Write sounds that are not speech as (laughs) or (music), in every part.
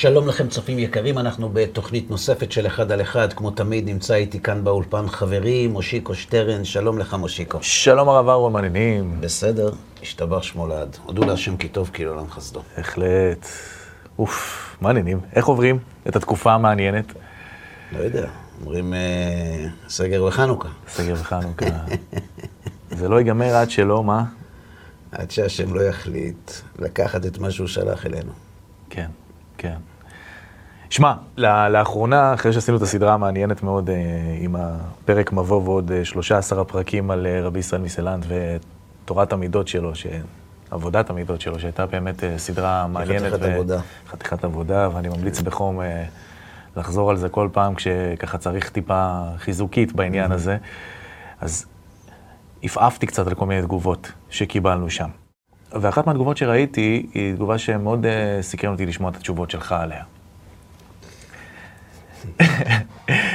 שלום לכם צופים יקרים, אנחנו בתוכנית נוספת של אחד על אחד, כמו תמיד נמצא איתי כאן באולפן חברי מושיקו שטרן, שלום לך מושיקו. שלום הרב אהרון, מעניינים. בסדר, השתבח שמו לעד. הודו להשם כי טוב כי לעולם חסדו. בהחלט. אוף, מעניינים. איך עוברים את התקופה המעניינת? לא יודע, אומרים אה, סגר וחנוכה. סגר וחנוכה. זה לא ייגמר עד שלא, מה? עד שהשם לא יחליט לקחת את מה שהוא שלח אלינו. כן, כן. שמע, לאחרונה, אחרי שעשינו את הסדרה המעניינת מאוד אה, עם הפרק מבוא ועוד 13 אה, הפרקים על אה, רבי ישראל מסלנט ותורת המידות שלו, ש... עבודת המידות שלו, שהייתה באמת סדרה מעניינת. חתיכת ו... עבודה. חתיכת עבודה, ואני ממליץ בחום לחזור על זה כל פעם כשככה צריך טיפה חיזוקית בעניין mm-hmm. הזה. אז עפעפתי קצת על כל מיני תגובות שקיבלנו שם. ואחת מהתגובות שראיתי היא תגובה שמאוד סקרן אותי לשמוע את התשובות שלך עליה.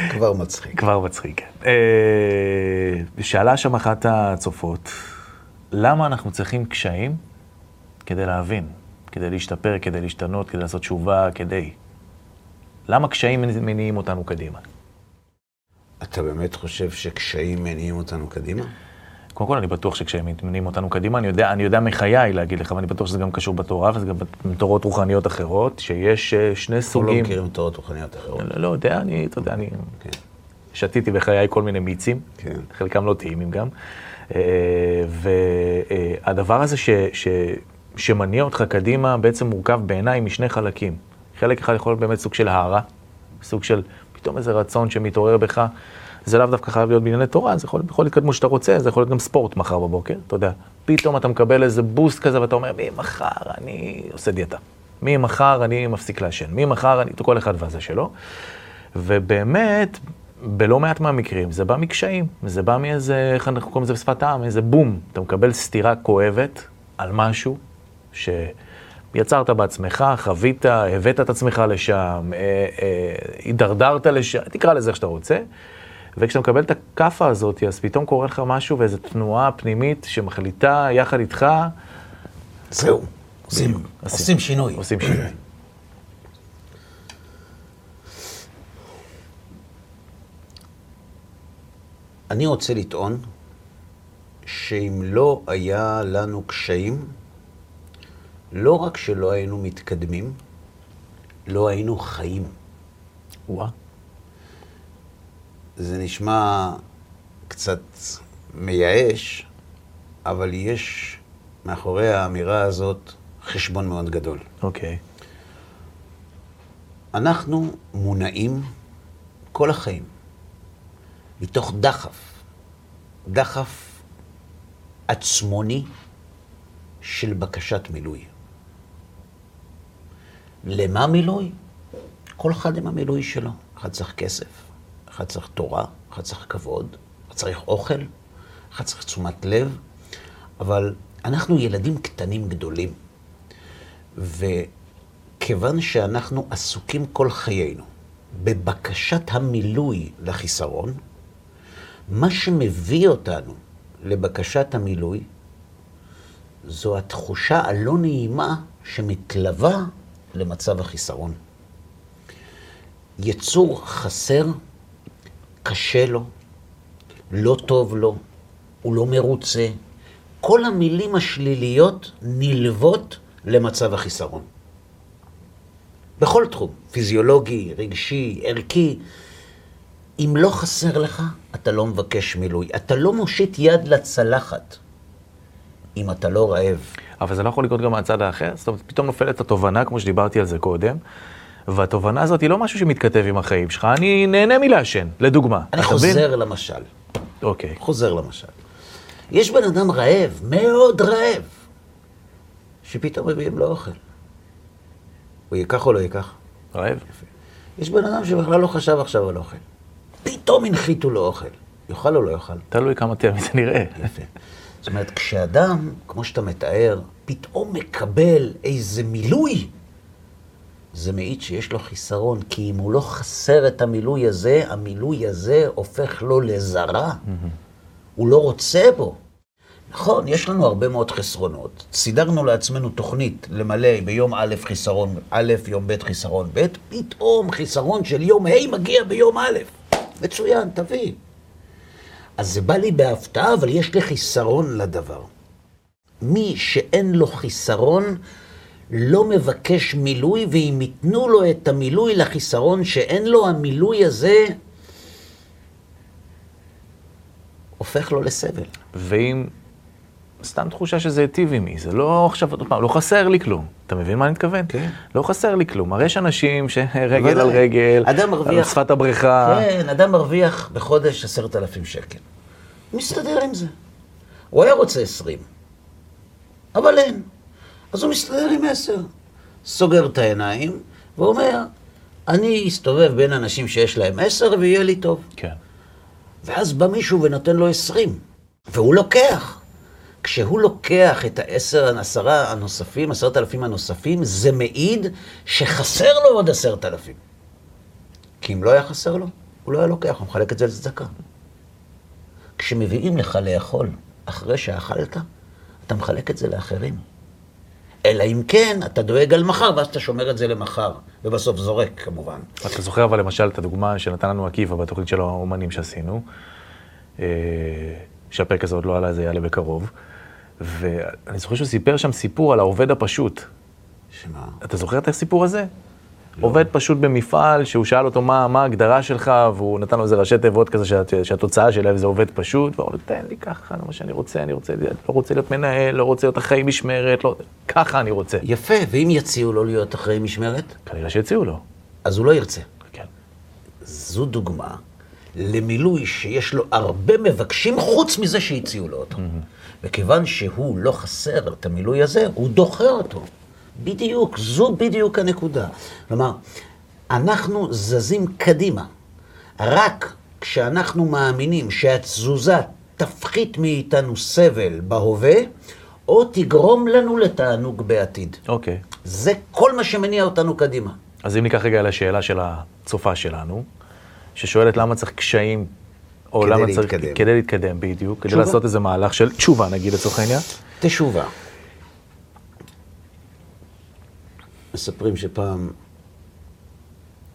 כבר מצחיק. כבר מצחיק, כן. Uh, שאלה שם אחת הצופות, למה אנחנו צריכים קשיים כדי להבין, כדי להשתפר, כדי להשתנות, כדי לעשות תשובה, כדי... למה קשיים מניעים אותנו קדימה? אתה באמת חושב שקשיים מניעים אותנו קדימה? קודם כל, אני בטוח שכשהם מתמנים אותנו קדימה, אני יודע, אני יודע מחיי להגיד לך, ואני בטוח שזה גם קשור בתורה, וזה גם בתורות רוחניות אחרות, שיש אה, שני סוגים... אנחנו לא מכירים תורות רוחניות אחרות. לא, לא יודע, אני, אתה יודע, אני... כן. שתיתי בחיי כל מיני מיצים, כן. חלקם לא טעימים גם. אה, והדבר הזה ש, ש, שמניע אותך קדימה בעצם מורכב בעיניי משני חלקים. חלק אחד יכול להיות באמת סוג של הערה, סוג של פתאום איזה רצון שמתעורר בך. זה לאו דווקא חייב להיות בענייני תורה, זה יכול, יכול כמו שאתה רוצה, זה יכול להיות גם ספורט מחר בבוקר, אתה יודע. פתאום אתה מקבל איזה בוסט כזה ואתה אומר, ממחר אני עושה דיאטה. ממחר אני מפסיק לעשן. ממחר אני, כל אחד והזה שלו. ובאמת, בלא מעט מהמקרים, זה בא מקשיים. זה בא מאיזה, איך אנחנו קוראים לזה בשפת העם, איזה בום. אתה מקבל סתירה כואבת על משהו ש... יצרת בעצמך, חווית, הבאת את עצמך לשם, הידרדרת לשם, תקרא לזה איך שאתה רוצה, וכשאתה מקבל את הכאפה הזאת, אז פתאום קורה לך משהו ואיזו תנועה פנימית שמחליטה יחד איתך... זהו, עושים, עושים שינוי. עושים שינוי. אני רוצה לטעון שאם לא היה לנו קשיים, לא רק שלא היינו מתקדמים, לא היינו חיים. וואה. זה נשמע קצת מייאש, אבל יש מאחורי האמירה הזאת חשבון מאוד גדול. אוקיי. Okay. אנחנו מונעים כל החיים מתוך דחף, דחף עצמוני של בקשת מילוי. למה מילוי? כל אחד עם המילוי שלו. אחד צריך כסף, אחד צריך תורה, אחד צריך כבוד, אחד צריך אוכל, אחד צריך תשומת לב, אבל אנחנו ילדים קטנים גדולים, וכיוון שאנחנו עסוקים כל חיינו בבקשת המילוי לחיסרון, מה שמביא אותנו לבקשת המילוי זו התחושה הלא נעימה שמתלווה למצב החיסרון. יצור חסר קשה לו, לא טוב לו, הוא לא מרוצה. כל המילים השליליות נלוות למצב החיסרון. בכל תחום, פיזיולוגי, רגשי, ערכי. אם לא חסר לך, אתה לא מבקש מילוי. אתה לא מושיט יד לצלחת אם אתה לא רעב. אבל זה לא יכול לקרות גם מהצד האחר? זאת אומרת, פתאום נופלת התובנה, כמו שדיברתי על זה קודם, והתובנה הזאת היא לא משהו שמתכתב עם החיים שלך, אני נהנה מלעשן, לדוגמה. אני חוזר בין? למשל. אוקיי. חוזר למשל. יש בן אדם רעב, מאוד רעב, שפתאום מביאים לו אוכל. הוא ייקח או לא ייקח? רעב. יפה. יש בן אדם שבכלל לא חשב עכשיו על אוכל. פתאום הנחיתו לו אוכל. יאכל או לא יאכל? תלוי כמה תהיה מזה נראה. יפה. זאת אומרת, כשאדם, כמו שאתה מתאר, פתאום מקבל איזה מילוי, זה מעיד שיש לו חיסרון, כי אם הוא לא חסר את המילוי הזה, המילוי הזה הופך לו לזרה. Mm-hmm. הוא לא רוצה בו. נכון, יש לנו הרבה מאוד חסרונות. סידרנו לעצמנו תוכנית למלא ביום א' חיסרון א', יום ב' חיסרון ב', פתאום חיסרון של יום ה' מגיע ביום א'. מצוין, תביא. אז זה בא לי בהפתעה, אבל יש לי חיסרון לדבר. מי שאין לו חיסרון, לא מבקש מילוי, ואם ייתנו לו את המילוי לחיסרון שאין לו, המילוי הזה הופך לו לסבל. ואם, סתם תחושה שזה היטיב עימי, זה לא עכשיו, עוד פעם, לא חסר לי כלום. אתה מבין מה אני מתכוון? כן. לא חסר לי כלום. הרי יש אנשים שרגל על בוודאי. רגל, אדם מרוויח- על שפת הבריכה. כן, אדם מרוויח בחודש עשרת אלפים שקל. מסתדר עם זה. הוא היה רוצה עשרים, אבל אין. אז הוא מסתדר עם עשר. סוגר את העיניים ואומר, אני אסתובב בין אנשים שיש להם עשר ויהיה לי טוב. כן. ואז בא מישהו ונותן לו עשרים, והוא לוקח. כשהוא לוקח את העשר, עשרה הנוספים, עשרת אלפים הנוספים, זה מעיד שחסר לו עוד עשרת אלפים. כי אם לא היה חסר לו, הוא לא היה לוקח, הוא מחלק את זה לצדקה. כשמביאים לך לאכול אחרי שאכלת, אתה מחלק את זה לאחרים. אלא אם כן, אתה דואג על מחר, ואז אתה שומר את זה למחר, ובסוף זורק, כמובן. אתה זוכר אבל למשל את הדוגמה שנתן לנו עקיבא בתוכנית של האומנים שעשינו, אה, שהפרק הזה עוד לא עלה, זה יעלה בקרוב, ואני זוכר שהוא סיפר שם סיפור על העובד הפשוט. שמה? אתה זוכר את הסיפור הזה? עובד פשוט במפעל, שהוא שאל אותו מה, מה ההגדרה שלך, והוא נתן לו איזה ראשי תיבות כזה שאת, שהתוצאה שלהם זה עובד פשוט, והוא אומר לו, תן לי ככה, זה מה שאני רוצה, אני רוצה, לא רוצה להיות מנהל, לא רוצה להיות אחראי משמרת, לא, ככה אני רוצה. יפה, ואם יציעו לו להיות אחראי משמרת, כנראה שהציעו לו. אז הוא לא ירצה. כן. זו דוגמה למילוי שיש לו הרבה מבקשים חוץ מזה שהציעו לו אותו. וכיוון שהוא לא חסר את המילוי הזה, הוא דוחה אותו. בדיוק, זו בדיוק הנקודה. כלומר, אנחנו זזים קדימה. רק כשאנחנו מאמינים שהתזוזה תפחית מאיתנו סבל בהווה, או תגרום לנו לתענוג בעתיד. אוקיי. זה כל מה שמניע אותנו קדימה. אז אם ניקח רגע לשאלה של הצופה שלנו, ששואלת למה צריך קשיים, או כדי למה צריך... להתקדם. כדי להתקדם, בדיוק. כדי תשובה. לעשות איזה מהלך של תשובה, נגיד, לצורך העניין. תשובה. מספרים שפעם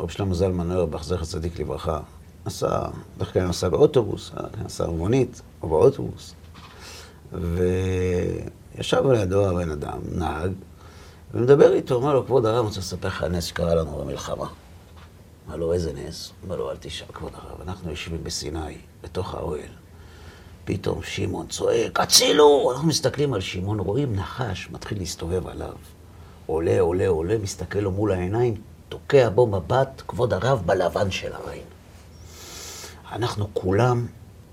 רב שלמה זלמן אוירבך, זכר צדיק לברכה, נסע, בדרך כלל נסע באוטובוס, נסע במונית או באוטובוס, וישב לידו הבן אדם, נהג, ומדבר איתו, אומר לו, כבוד הרב, אני רוצה לספר לך נס שקרה לנו במלחמה. אמר לו, איזה נס? אומר לו, אל תשאל, כבוד הרב, אנחנו יושבים בסיני, בתוך האוהל. פתאום שמעון צועק, הצילו! אנחנו מסתכלים על שמעון, רואים נחש מתחיל להסתובב עליו. עולה, עולה, עולה, מסתכל לו מול העיניים, תוקע בו מבט, כבוד הרב, בלבן של העין. אנחנו כולם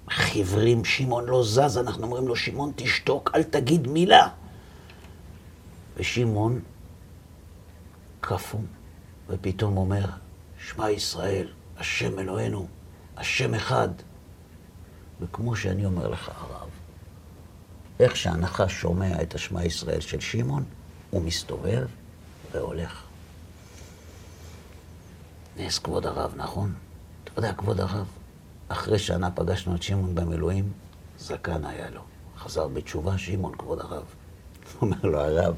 חיוורים, שמעון לא זז, אנחנו אומרים לו, שמעון תשתוק, אל תגיד מילה. ושמעון קפוא, ופתאום אומר, שמע ישראל, השם אלוהינו, השם אחד. וכמו שאני אומר לך, הרב, איך שהנחש שומע את השמע ישראל של שמעון, הוא מסתובב והולך. נס כבוד הרב, נכון? אתה יודע, כבוד הרב, אחרי שנה פגשנו את שמעון במילואים, זקן היה לו. חזר בתשובה, שמעון, כבוד הרב. (laughs) אומר לו הרב,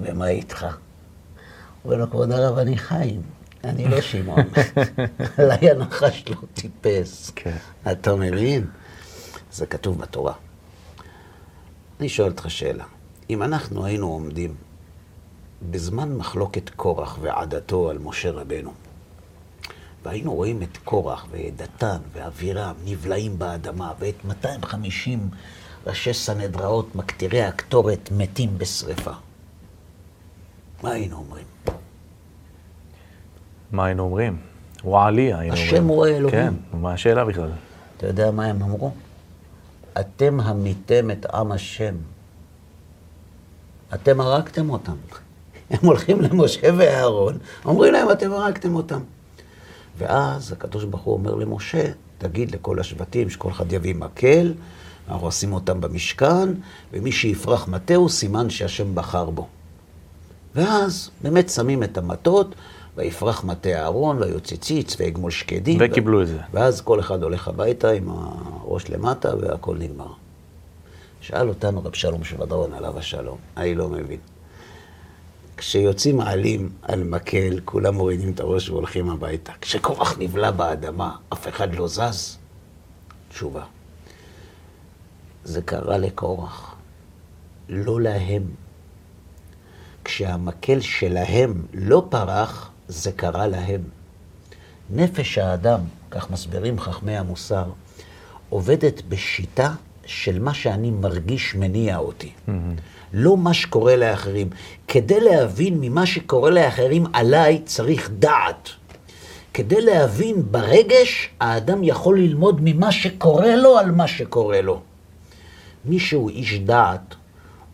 ומה איתך? אומר לו, כבוד הרב, אני חיים, אני לא שמעון. (laughs) עליי הנחש לא טיפס. כן. אתה מבין? זה כתוב בתורה. אני שואל אותך שאלה. אם אנחנו היינו עומדים בזמן מחלוקת קורח ועדתו על משה רבנו, והיינו רואים את קורח ואת דתן ואבירם נבלעים באדמה, ואת 250 ראשי סנהדראות, מקטירי הקטורת, מתים בשרפה, מה היינו אומרים? מה היינו אומרים? וואלי, היינו אומרים. השם הוא האלוהים. כן, מה השאלה בכלל? אתה יודע מה הם אמרו? אתם המיתם את עם השם. אתם הרגתם אותם. הם הולכים למשה ואהרון, אומרים להם, אתם הרגתם אותם. ואז הקדוש ברוך הוא אומר למשה, תגיד לכל השבטים שכל אחד יביא מקל, אנחנו עושים אותם במשכן, ומי שיפרח מטהו, סימן שהשם בחר בו. ואז באמת שמים את המטות, ויפרח מטה אהרון, ויוצא ציץ, ויגמול שקדים. וקיבלו את זה. ואז כל אחד הולך הביתה עם הראש למטה, והכל נגמר. שאל אותנו רב שלום שבדרון, עליו השלום, אני לא מבין. כשיוצאים עלים על מקל, כולם מורידים את הראש והולכים הביתה. כשקורח נבלע באדמה, אף אחד לא זז? תשובה. זה קרה לקורח, לא להם. כשהמקל שלהם לא פרח, זה קרה להם. נפש האדם, כך מסבירים חכמי המוסר, עובדת בשיטה של מה שאני מרגיש מניע אותי. Mm-hmm. לא מה שקורה לאחרים. כדי להבין ממה שקורה לאחרים עליי צריך דעת. כדי להבין ברגש, האדם יכול ללמוד ממה שקורה לו על מה שקורה לו. מי שהוא איש דעת,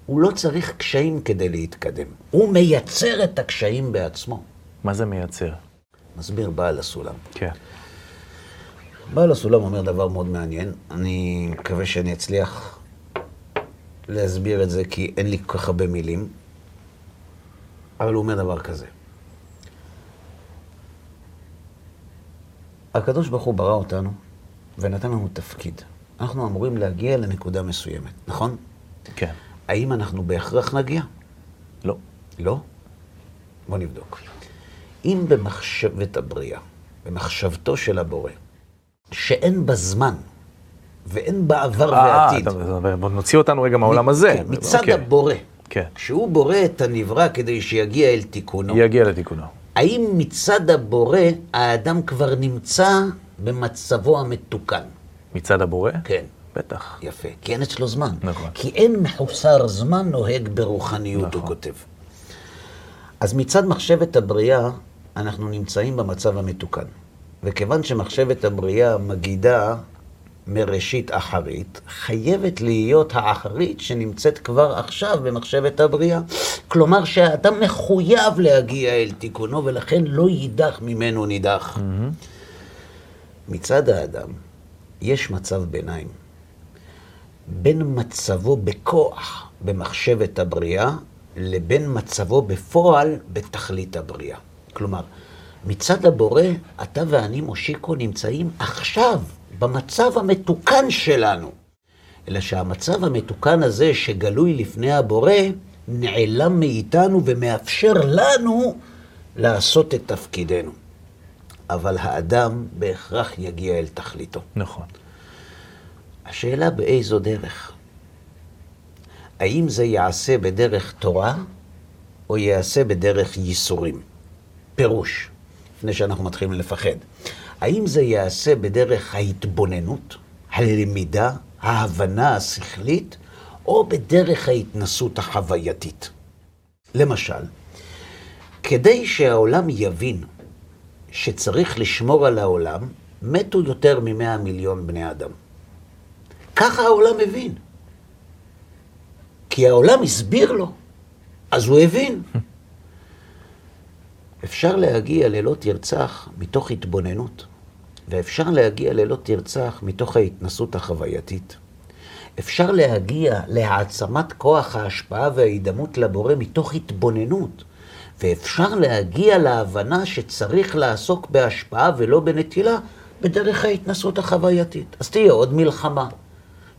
הוא לא צריך קשיים כדי להתקדם. הוא מייצר את הקשיים בעצמו. מה זה מייצר? מסביר בעל הסולם. כן. בעל הסולם אומר דבר מאוד מעניין. אני מקווה שאני אצליח להסביר את זה, כי אין לי כל כך הרבה מילים. אבל הוא אומר דבר כזה. הקדוש ברוך הוא ברא אותנו ונתן לנו תפקיד. אנחנו אמורים להגיע לנקודה מסוימת, נכון? כן. האם אנחנו בהכרח נגיע? לא. לא? בוא נבדוק. אם במחשבת הבריאה, במחשבתו של הבורא, שאין בה זמן ואין בה עבר אה, ועתיד, נוציא אותנו רגע מהעולם הזה. כן, מצד אוקיי. הבורא, כן. כשהוא בורא את הנברא כדי שיגיע אל תיקונו, יגיע לתיקונו. האם מצד הבורא האדם כבר נמצא במצבו המתוקן? מצד הבורא? כן. בטח. יפה, כי אין אצלו זמן. נכון. כי אין מחוסר זמן נוהג ברוחניות, הוא נכון. כותב. אז מצד מחשבת הבריאה, אנחנו נמצאים במצב המתוקן. וכיוון שמחשבת הבריאה מגידה מראשית אחרית, חייבת להיות האחרית שנמצאת כבר עכשיו במחשבת הבריאה. כלומר שהאדם מחויב להגיע אל תיקונו, ולכן לא יידח ממנו נידח. מצד האדם, יש מצב ביניים. בין מצבו בכוח במחשבת הבריאה, לבין מצבו בפועל בתכלית הבריאה. כלומר, מצד הבורא, אתה ואני, מושיקו, נמצאים עכשיו במצב המתוקן שלנו. אלא שהמצב המתוקן הזה שגלוי לפני הבורא, נעלם מאיתנו ומאפשר לנו לעשות את תפקידנו. אבל האדם בהכרח יגיע אל תכליתו. נכון. השאלה באיזו דרך. האם זה ייעשה בדרך תורה, או ייעשה בדרך ייסורים? פירוש, לפני שאנחנו מתחילים לפחד. האם זה ייעשה בדרך ההתבוננות, הלמידה, ההבנה השכלית, או בדרך ההתנסות החווייתית? למשל, כדי שהעולם יבין שצריך לשמור על העולם, מתו יותר ממאה מיליון בני אדם. ככה העולם הבין. כי העולם הסביר לו, אז הוא הבין. (laughs) אפשר להגיע ללא תרצח מתוך התבוננות, ואפשר להגיע ללא תרצח מתוך ההתנסות החווייתית. אפשר להגיע להעצמת כוח ההשפעה וההידמות לבורא מתוך התבוננות, ואפשר להגיע להבנה שצריך לעסוק בהשפעה ולא בנטילה בדרך ההתנסות החווייתית. אז תהיה עוד מלחמה,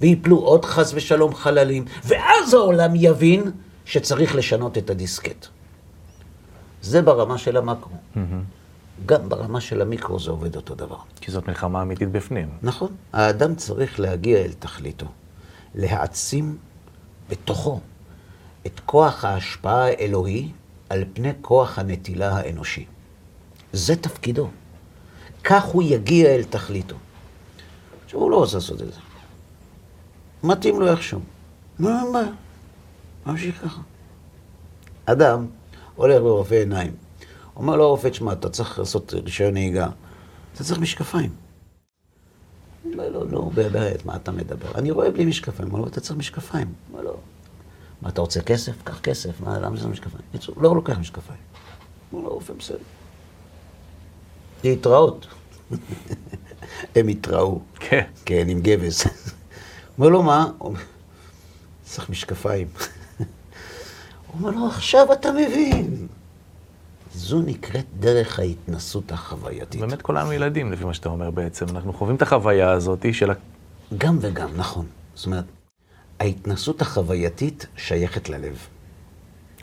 ויפלו עוד חס ושלום חללים, ואז העולם יבין שצריך לשנות את הדיסקט. זה ברמה של המקרו. גם ברמה של המיקרו זה עובד אותו דבר. כי זאת מלחמה אמיתית בפנים. נכון. האדם צריך להגיע אל תכליתו, להעצים בתוכו את כוח ההשפעה האלוהי על פני כוח הנטילה האנושי. זה תפקידו. כך הוא יגיע אל תכליתו. עכשיו, הוא לא רוצה לעשות את זה. מתאים לו איכשהו. מה, מה? ממשיך ככה. אדם הולך לרופא עיניים. אומר לו הרופא, תשמע, אתה צריך לעשות רישיון נהיגה. אתה צריך משקפיים. אומר לו, נו, באמת, מה אתה מדבר? אני רואה בלי משקפיים. אומר לו, אתה צריך משקפיים. אומר לו, מה, אתה רוצה כסף? קח כסף. מה, למה זה משקפיים? בקיצור, לא לוקח משקפיים. אומר לו, רופא, בסדר. להתראות. (laughs) הם התראו. כן. כן, עם גבס. (laughs) אומר לו, מה? הוא צריך משקפיים. (laughs) אומר לו, עכשיו אתה מבין. זו נקראת דרך ההתנסות החווייתית. באמת כולנו ילדים, לפי מה שאתה אומר בעצם. אנחנו חווים את החוויה הזאת של... ה- גם וגם, נכון. זאת אומרת, ההתנסות החווייתית שייכת ללב.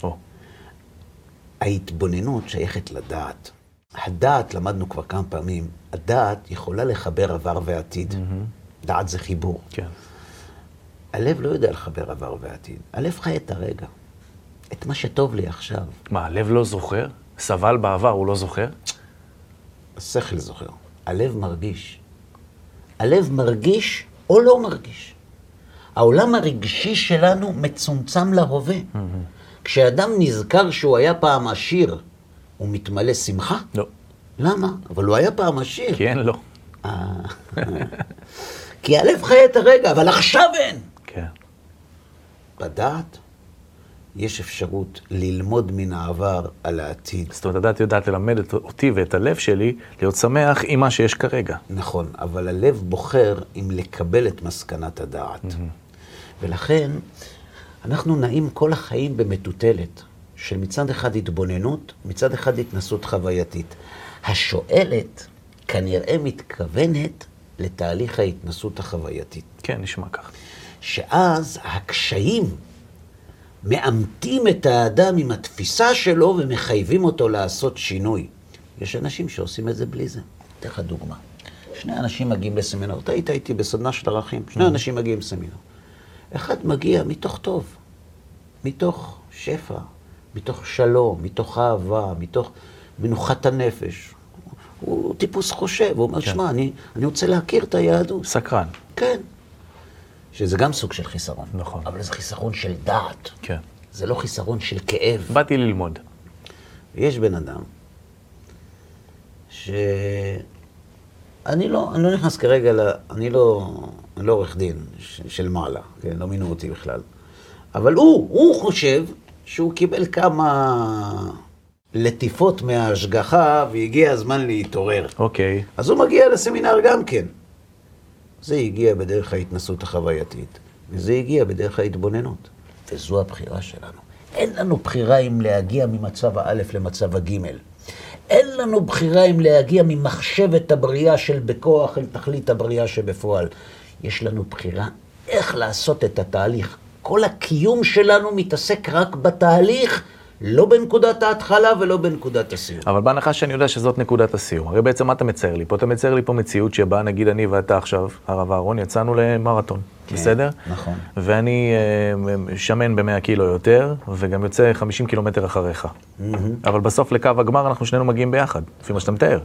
או, ההתבוננות שייכת לדעת. הדעת, למדנו כבר כמה פעמים, הדעת יכולה לחבר עבר ועתיד. דעת זה חיבור. כן. הלב לא יודע לחבר עבר ועתיד. הלב חי את הרגע, את מה שטוב לי עכשיו. מה, הלב לא זוכר? סבל בעבר, הוא לא זוכר? השכל זוכר. הלב מרגיש. הלב מרגיש או לא מרגיש. העולם הרגשי שלנו מצומצם להווה. כשאדם נזכר שהוא היה פעם עשיר, הוא מתמלא שמחה? לא. למה? אבל הוא היה פעם עשיר. כי אין לו. אה. כי הלב חי את הרגע, אבל עכשיו אין. כן. בדעת יש אפשרות ללמוד מן העבר על העתיד. זאת אומרת, הדת יודעת ללמד את- אותי ואת הלב שלי להיות שמח עם מה שיש כרגע. נכון, אבל הלב בוחר אם לקבל את מסקנת הדעת. ולכן, אנחנו נעים כל החיים במטוטלת, של מצד אחד התבוננות, מצד אחד התנסות חווייתית. השואלת כנראה מתכוונת לתהליך ההתנסות החווייתית. כן, נשמע כך. שאז הקשיים מאמתים את האדם עם התפיסה שלו ומחייבים אותו לעשות שינוי. יש אנשים שעושים את זה בלי זה. אתן לך דוגמה. שני אנשים מגיעים לסמינר, אתה היית איתי בסדנה של ערכים, שני אנשים מגיעים לסמינר. אחד מגיע מתוך טוב, מתוך שפע, מתוך שלום, מתוך אהבה, מתוך מנוחת הנפש. הוא טיפוס חושב, הוא אומר, כן. שמע, אני, אני רוצה להכיר את היהדות. סקרן. כן. שזה גם סוג של חיסרון. נכון. אבל זה חיסרון של דעת. כן. זה לא חיסרון של כאב. באתי ללמוד. יש בן אדם ש... אני לא, אני לא נכנס כרגע ל... אני לא, אני לא עורך דין ש... של מעלה, כן? לא מינו אותי בכלל. אבל הוא, הוא חושב שהוא קיבל כמה לטיפות מההשגחה והגיע הזמן להתעורר. אוקיי. אז הוא מגיע לסמינר גם כן. זה הגיע בדרך ההתנסות החווייתית, וזה הגיע בדרך ההתבוננות. וזו הבחירה שלנו. אין לנו בחירה אם להגיע ממצב האלף למצב הגימל. אין לנו בחירה אם להגיע ממחשבת הבריאה של בכוח אל תכלית הבריאה שבפועל. יש לנו בחירה איך לעשות את התהליך. כל הקיום שלנו מתעסק רק בתהליך, לא בנקודת ההתחלה ולא בנקודת הסיום. אבל בהנחה שאני יודע שזאת נקודת הסיום, הרי בעצם מה אתה מצייר לי פה? אתה מצייר לי פה מציאות שבה נגיד אני ואתה עכשיו, הרב אהרון, יצאנו למרתון, כן, בסדר? נכון. ואני אה, שמן ב-100 קילו יותר, וגם יוצא 50 קילומטר אחריך. אבל בסוף לקו הגמר אנחנו שנינו מגיעים ביחד, לפי מה שאתה מתאר.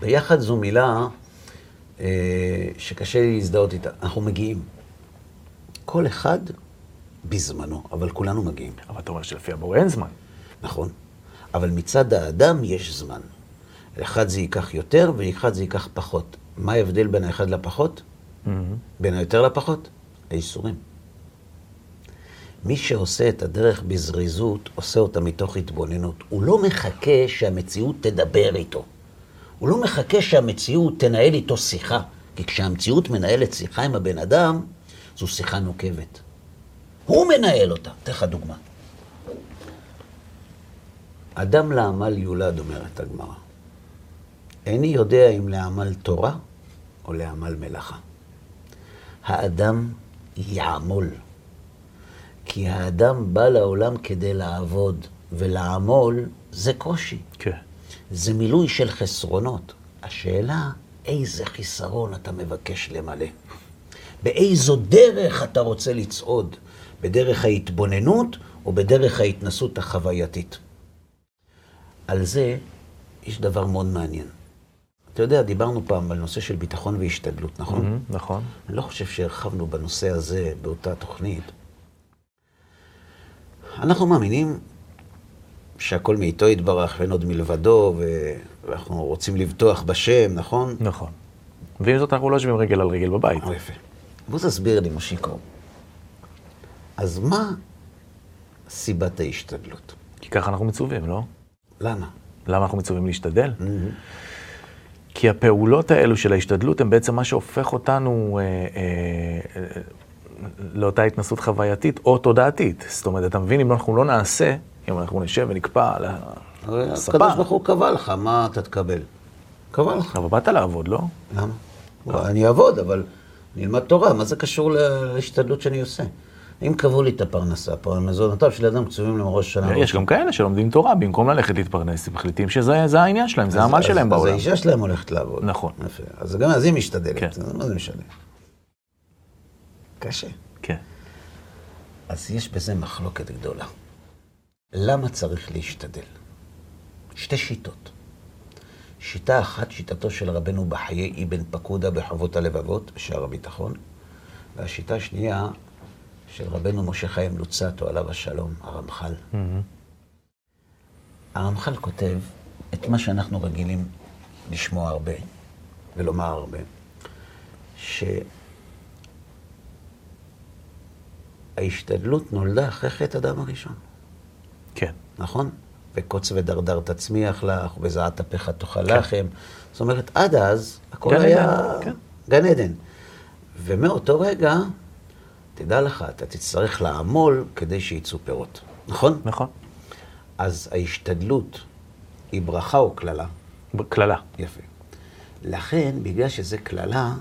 ביחד זו מילה אה, שקשה לי להזדהות איתה. אנחנו מגיעים. כל אחד בזמנו, אבל כולנו מגיעים, אבל אתה אומר שלפי הבורא אין זמן. נכון? אבל מצד האדם יש זמן. לאחד זה ייקח יותר ולאחד זה ייקח פחות. מה ההבדל בין האחד לפחות? בין היותר לפחות? הייסורים. מי שעושה את הדרך בזריזות, עושה אותה מתוך התבוננות. הוא לא מחכה שהמציאות תדבר איתו. הוא לא מחכה שהמציאות תנהל איתו שיחה. כי כשהמציאות מנהלת שיחה עם הבן אדם, זו שיחה נוקבת. הוא מנהל אותה. אתן לך דוגמה. אדם לעמל יולד, אומרת הגמרא. איני יודע אם לעמל תורה או לעמל מלאכה. האדם יעמול. כי האדם בא לעולם כדי לעבוד, ולעמול זה קושי. כן. זה מילוי של חסרונות. השאלה, איזה חיסרון אתה מבקש למלא? באיזו דרך אתה רוצה לצעוד? בדרך ההתבוננות או בדרך ההתנסות החווייתית? על זה יש דבר מאוד מעניין. אתה יודע, דיברנו פעם על נושא של ביטחון והשתדלות, נכון? מהמם, נכון. אני לא חושב שהרחבנו בנושא הזה באותה תוכנית. אנחנו מאמינים שהכל מאיתו יתברך ואין עוד מלבדו, ואנחנו רוצים לבטוח בשם, נכון? נכון. ועם זאת אנחנו לא יושבים רגל על רגל בבית. יפה. בוא תסביר לי, מושיקו. אז מה סיבת ההשתדלות? כי ככה אנחנו מצווים, לא? למה? למה אנחנו מצווים להשתדל? כי הפעולות האלו של ההשתדלות הם בעצם מה שהופך אותנו אה, אה, אה, לאותה התנסות חווייתית או תודעתית. זאת אומרת, אתה מבין, אם אנחנו לא נעשה, אם אנחנו נשב ונקפא על הספה, הקדוש ברוך הוא קבע לך, מה אתה תקבל? קבע לך. אבל באת לעבוד, לא? למה? אני אעבוד, אבל אני אלמד תורה, מה זה קשור להשתדלות שאני עושה? אם קבעו לי את הפרנסה פה, המזונותיו של אדם קצובים להם ראש שנה. יש גם כאלה שלומדים תורה במקום ללכת להתפרנס, הם מחליטים שזה זה העניין שלהם, זה העמל שלהם אז בעולם. האישה שלהם הולכת לעבוד. נכון. יפה. אז גם אז היא משתדלת. כן. אז מה זה משנה? קשה. כן. אז יש בזה מחלוקת גדולה. למה צריך להשתדל? שתי שיטות. שיטה אחת, שיטתו של רבנו בחיי אבן פקודה בחובות הלבבות, בשער הביטחון, והשיטה השנייה, של רבנו משה חיים לוצטו, עליו השלום, הרמח"ל. הרמח"ל כותב את מה שאנחנו רגילים לשמוע הרבה ולומר הרבה, שההשתדלות נולדה אחרי חטא אדם הראשון, כן. נכון? וקוץ ודרדר תצמיח לך, ובזעת אפיך תאכל לחם. זאת אומרת, עד אז הכל גן היה עדן, כן. גן עדן. ומאותו רגע, תדע לך, אתה תצטרך לעמול כדי שיצאו פירות, נכון? נכון. אז ההשתדלות היא ברכה או קללה? קללה. יפה. לכן, בגלל שזה קללה,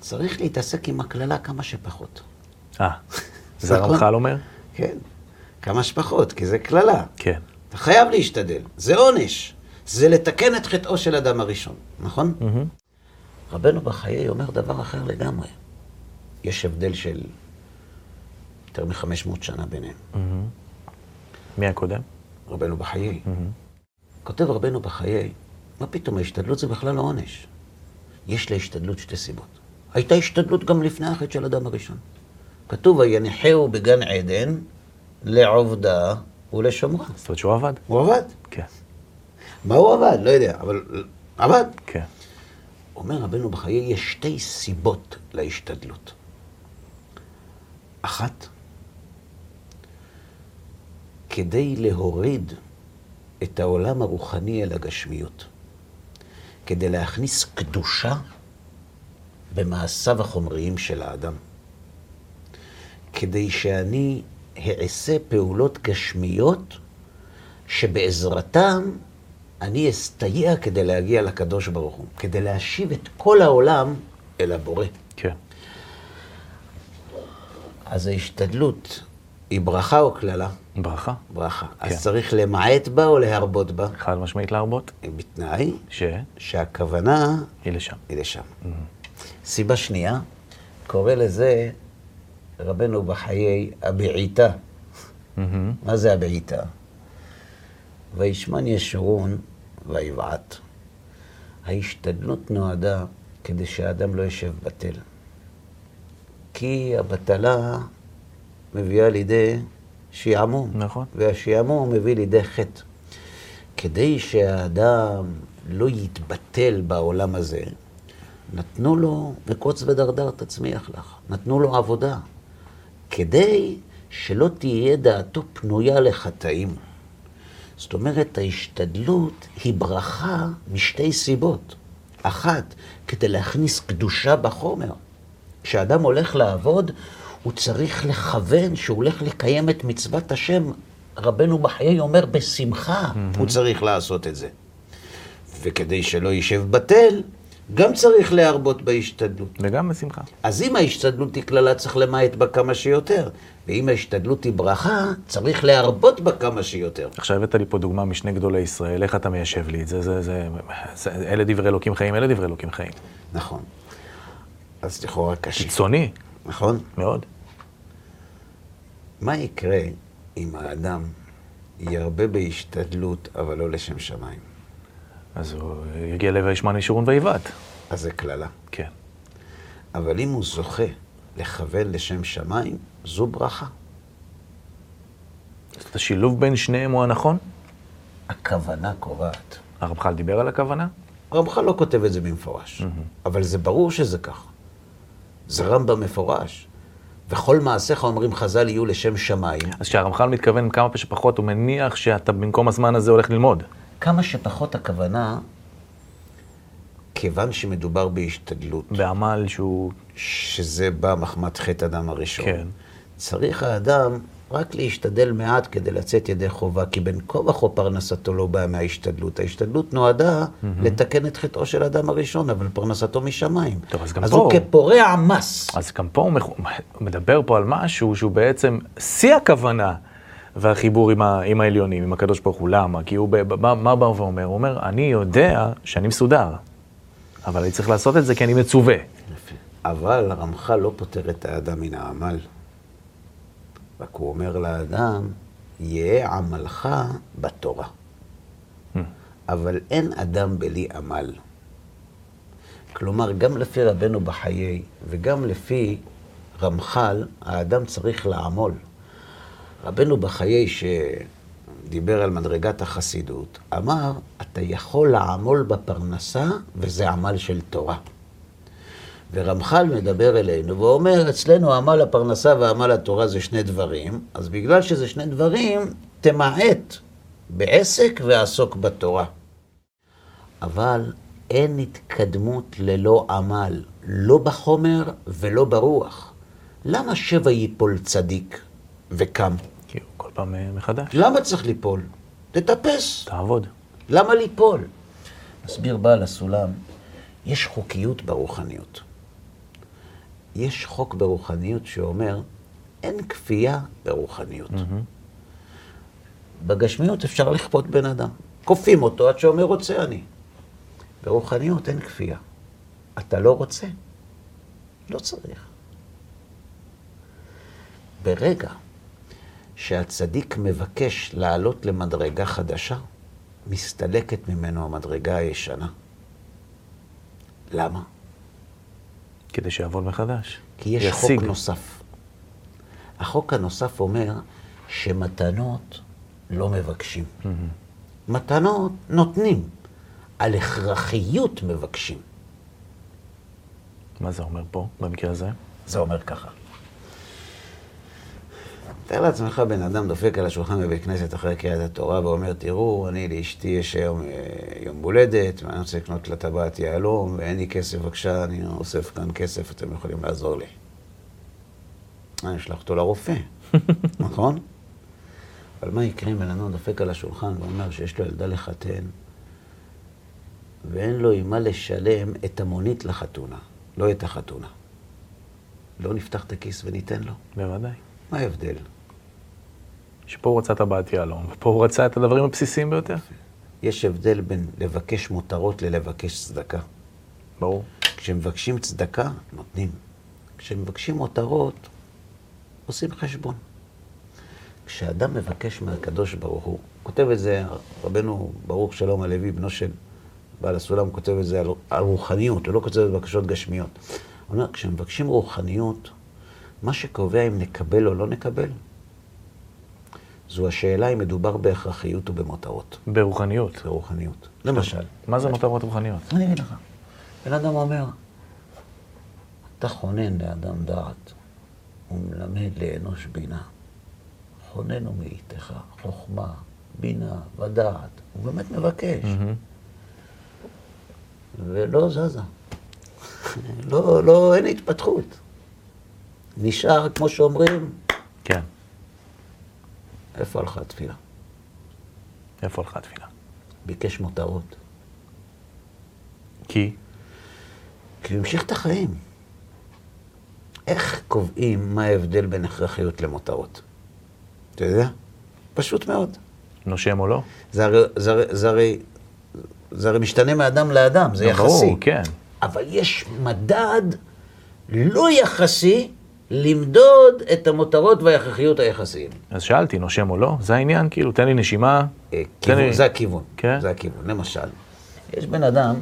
צריך להתעסק עם הקללה כמה שפחות. אה, (laughs) זה נכון. הרמח"ל אומר? כן, כמה שפחות, כי זה קללה. כן. אתה חייב להשתדל, זה עונש. זה לתקן את חטאו של אדם הראשון, נכון? מהמם. רבנו בחיי אומר דבר אחר לגמרי. יש הבדל של יותר מ-500 שנה ביניהם. מי הקודם? רבנו בחיי. כותב רבנו בחיי, מה פתאום, ההשתדלות זה בכלל לא עונש. יש להשתדלות שתי סיבות. הייתה השתדלות גם לפני החטא של אדם הראשון. כתוב, וינחהו בגן עדן לעובדה ולשומרה. זאת אומרת שהוא עבד? הוא עבד. כן. מה הוא עבד? לא יודע, אבל עבד. כן. אומר רבנו בחיי, יש שתי סיבות להשתדלות. אחת, כדי להוריד את העולם הרוחני אל הגשמיות. כדי להכניס קדושה במעשיו החומריים של האדם. כדי שאני אעשה פעולות גשמיות שבעזרתם אני אסתייע כדי להגיע לקדוש ברוך הוא, כדי להשיב את כל העולם אל הבורא. כן. אז ההשתדלות היא ברכה או קללה? ברכה. ברכה. כן. אז צריך למעט בה או להרבות בה? חד משמעית להרבות? בתנאי ש... שהכוונה היא לשם. היא לשם. סיבה שנייה, קורא לזה רבנו בחיי הבעיטה. מהמם. מה זה הבעיטה? וישמן ישורון ויבעט. ההשתדלות נועדה כדי שהאדם לא ישב בטל. כי הבטלה מביאה לידי שעמום. נכון. והשעמום מביא לידי חטא. כדי שהאדם לא יתבטל בעולם הזה, נתנו לו, וקוץ ודרדר תצמיח לך. נתנו לו עבודה. כדי שלא תהיה דעתו פנויה לחטאים. זאת אומרת, ההשתדלות היא ברכה משתי סיבות. אחת, כדי להכניס קדושה בחומר. כשאדם הולך לעבוד, הוא צריך לכוון שהוא הולך לקיים את מצוות השם. רבנו בחיי אומר, בשמחה הוא צריך לעשות את זה. וכדי שלא יישב בטל, גם צריך להרבות בהשתדלות. וגם בשמחה. אז אם ההשתדלות היא קללה, צריך למעט בה כמה שיותר. ואם ההשתדלות היא ברכה, צריך להרבות בה כמה שיותר. עכשיו הבאת לי פה דוגמה משני גדולי ישראל, איך אתה מיישב לי את זה? זה, זה, זה אלה דברי אלוקים חיים, אלה דברי אלוקים חיים. נכון. אז לכאורה קשה. קיצוני, נכון? מאוד. מה יקרה אם האדם ירבה בהשתדלות, אבל לא לשם שמיים? אז הוא יגיע לב וישמן ישורון ויבעט. אז זה קללה. כן. אבל אם הוא זוכה לכוון לשם שמיים, זו ברכה. אז את השילוב בין שניהם הוא הנכון? הכוונה קובעת. הרמח"ל דיבר על הכוונה? הרמח"ל לא כותב את זה במפורש, אבל זה ברור שזה כך. זה רמב"ם מפורש. וכל מעשיך, אומרים חז"ל, יהיו לשם שמיים. אז כשהרמח"ל מתכוון כמה שפחות, הוא מניח שאתה במקום הזמן הזה הולך ללמוד. כמה שפחות הכוונה, כיוון שמדובר בהשתדלות, בעמל שהוא... שזה בא מחמת חטא אדם הראשון, כן. צריך האדם רק להשתדל מעט כדי לצאת ידי חובה, כי בין כה וכה פרנסתו לא באה מההשתדלות. ההשתדלות נועדה לתקן את חטאו של אדם הראשון, אבל פרנסתו משמיים. טוב, אז גם אז פה- הוא כפורע מס. אז גם פה הוא מח- מדבר פה על משהו שהוא בעצם שיא הכוונה והחיבור עם, ה, עם העליונים, עם הקדוש ברוך הוא. למה? כי הוא, ב- ב- מה, מה בא ואומר? הוא אומר, אני יודע שאני מסודר, אבל אני צריך לעשות את זה כי אני מצווה. אבל הרמח"ל לא פוטר את האדם מן העמל. רק הוא אומר לאדם, יהא עמלך בתורה. אבל אין אדם בלי עמל. כלומר, גם לפי רבנו בחיי וגם לפי רמח"ל, האדם צריך לעמול. רבנו בחיי, שדיבר על מדרגת החסידות, אמר, אתה יכול לעמול בפרנסה, וזה עמל של תורה. ורמח"ל מדבר אלינו ואומר, אצלנו עמל הפרנסה ועמל התורה זה שני דברים, אז בגלל שזה שני דברים, תמעט בעסק ועסוק בתורה. אבל אין התקדמות ללא עמל, לא בחומר ולא ברוח. למה שבע ייפול צדיק וקם? כי הוא כל פעם אה, מחדש. למה צריך ליפול? תטפס. תעבוד. למה ליפול? מסביר בעל הסולם, יש חוקיות ברוחניות. יש חוק ברוחניות שאומר, אין כפייה ברוחניות. בגשמיות אפשר לכפות בן אדם. כופים אותו עד שאומר רוצה אני. ברוחניות אין כפייה. אתה לא רוצה? לא צריך. ברגע שהצדיק מבקש לעלות למדרגה חדשה, מסתלקת ממנו המדרגה הישנה. למה? כדי שיעבוד מחדש. כי יש ישיג. חוק נוסף. החוק הנוסף אומר שמתנות לא מבקשים. מתנות נותנים, על הכרחיות מבקשים. מה זה אומר פה, במקרה הזה? זה אומר ככה. תאר לעצמך בן אדם דופק על השולחן בבית כנסת אחרי קריאת התורה ואומר, תראו, אני לאשתי יש היום אה, יום הולדת, ואני רוצה לקנות לה טבעת יהלום, ואין לי כסף, בבקשה, אני אוסף כאן כסף, אתם יכולים לעזור לי. אני אשלח אותו לרופא, (laughs) נכון? אבל מה יקרה אם בן אדם דופק על השולחן ואומר שיש לו ילדה לחתן, ואין לו עם מה לשלם את המונית לחתונה, לא את החתונה. לא נפתח את הכיס וניתן לו? בוודאי. מה ההבדל? שפה הוא רצה טבעת יהלום, ופה הוא רצה את הדברים הבסיסיים ביותר. יש הבדל בין לבקש מותרות ללבקש צדקה. ברור. כשמבקשים צדקה, נותנים. כשמבקשים מותרות, עושים חשבון. כשאדם מבקש מהקדוש ברוך הוא, כותב את זה רבנו ברוך שלום הלוי, בנו של בעל הסולם, כותב את זה על, על רוחניות, הוא לא כותב את בקשות גשמיות. הוא אומר, כשמבקשים רוחניות, מה שקובע אם נקבל או לא נקבל, זו השאלה אם מדובר בהכרחיות או במותרות, ברוחניות. ברוחניות. למשל, מה זה מטרות רוחניות? אני אגיד לך. בן אדם אומר, אתה חונן לאדם דעת, ומלמד לאנוש בינה. חוננו מאיתך חוכמה, בינה ודעת. הוא באמת מבקש. ולא זזה. לא, לא, אין התפתחות. נשאר, כמו שאומרים. איפה הלכה התפילה? איפה הלכה התפילה? ביקש מותרות. כי? כי הוא המשיך את החיים. איך קובעים מה ההבדל בין הכרחיות למותרות? אתה יודע? פשוט מאוד. נושם או לא? זה הרי, זה, הרי, זה, הרי, זה הרי משתנה מאדם לאדם, זה יחסי. ברור, כן. אבל יש מדד לא יחסי למדוד את המותרות וההכרחיות היחסיים. אז שאלתי, נושם או לא? זה העניין? כאילו, תן לי נשימה. אה, כיוון, לי- זה הכיוון. כן? זה הכיוון. למשל, יש בן אדם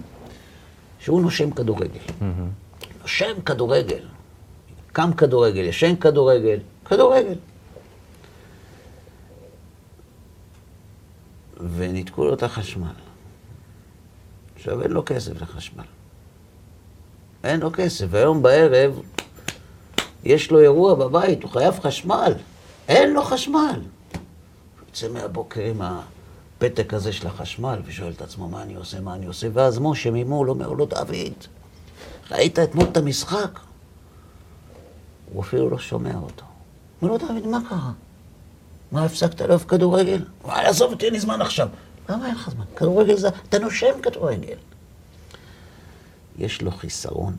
שהוא נושם כדורגל. נושם כדורגל. קם כדורגל, ישן כדורגל, כדורגל. וניתקו לו את החשמל. עכשיו אין לו כסף לחשמל. אין לו כסף, והיום בערב יש לו אירוע בבית, הוא חייב חשמל. אין לו חשמל. יוצא מהבוקר עם הפתק הזה של החשמל ושואל את עצמו מה אני עושה, מה אני עושה, ואז משה ממול אומר לו, דוד, ראית אתמול את המשחק? הוא אפילו לא שומע אותו. אומר לו, דוד, מה קרה? מה, הפסקת לאהוב כדורגל? וואי, עזוב אותי, אין לי זמן עכשיו. למה אין לך זמן? כדורגל זה... אתה נושם כדורגל. יש לו חיסרון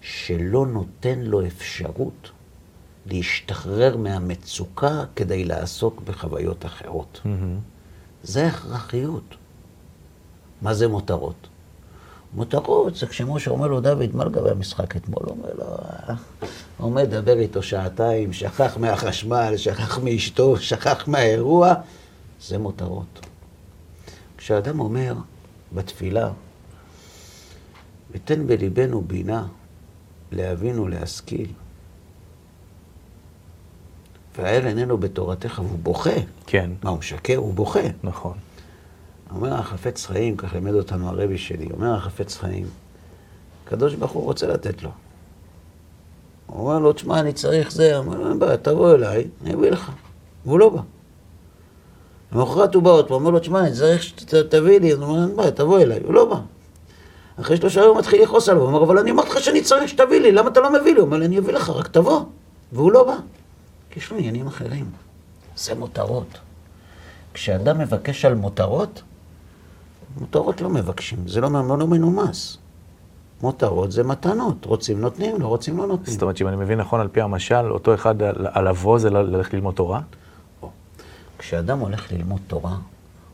שלא נותן לו אפשרות להשתחרר מהמצוקה כדי לעסוק בחוויות אחרות. זה הכרחיות. מה זה מותרות? מותרות זה כשמשה אומר לו, דוד, מה לגבי המשחק אתמול? הוא אומר לו, "אה." עומד לדבר איתו שעתיים, שכח מהחשמל, שכח מאשתו, שכח מהאירוע, זה מותרות. כשאדם אומר בתפילה, ותן בליבנו בינה להבין ולהשכיל, והאל איננו בתורתך, והוא בוכה. כן, מה, הוא משקר? הוא בוכה. נכון. אומר החפץ חיים, כך לימד אותנו הרבי שלי, אומר החפץ חיים, הקדוש ברוך הוא רוצה לתת לו. הוא אומר לו, תשמע, אני צריך זה, הוא אומר אין בעיה, תבוא אליי, אני אביא לך. והוא לא בא. למחרת הוא בא עוד פעם, אומר לו, תשמע, אני צריך שתביא לי, הוא אומר, אין בעיה, תבוא אליי, הוא לא בא. אחרי שלושה יום הוא מתחיל לכעוס עליו, הוא אומר, אבל אני אמרתי לך שאני צריך שתביא לי, למה אתה לא מביא לי? הוא אומר לי, אני אביא לך, רק תבוא. והוא לא בא. כי יש לו עניינים אחרים. זה מותרות. כשאדם מבקש על מותרות, מותרות לא מבקשים, זה לא, לא מנומס. מותרות זה מתנות, רוצים נותנים, לא רוצים לא נותנים. זאת אומרת שאם אני מבין נכון, על פי המשל, אותו אחד על לבוא זה ללכת ללמוד תורה? כשאדם הולך ללמוד תורה,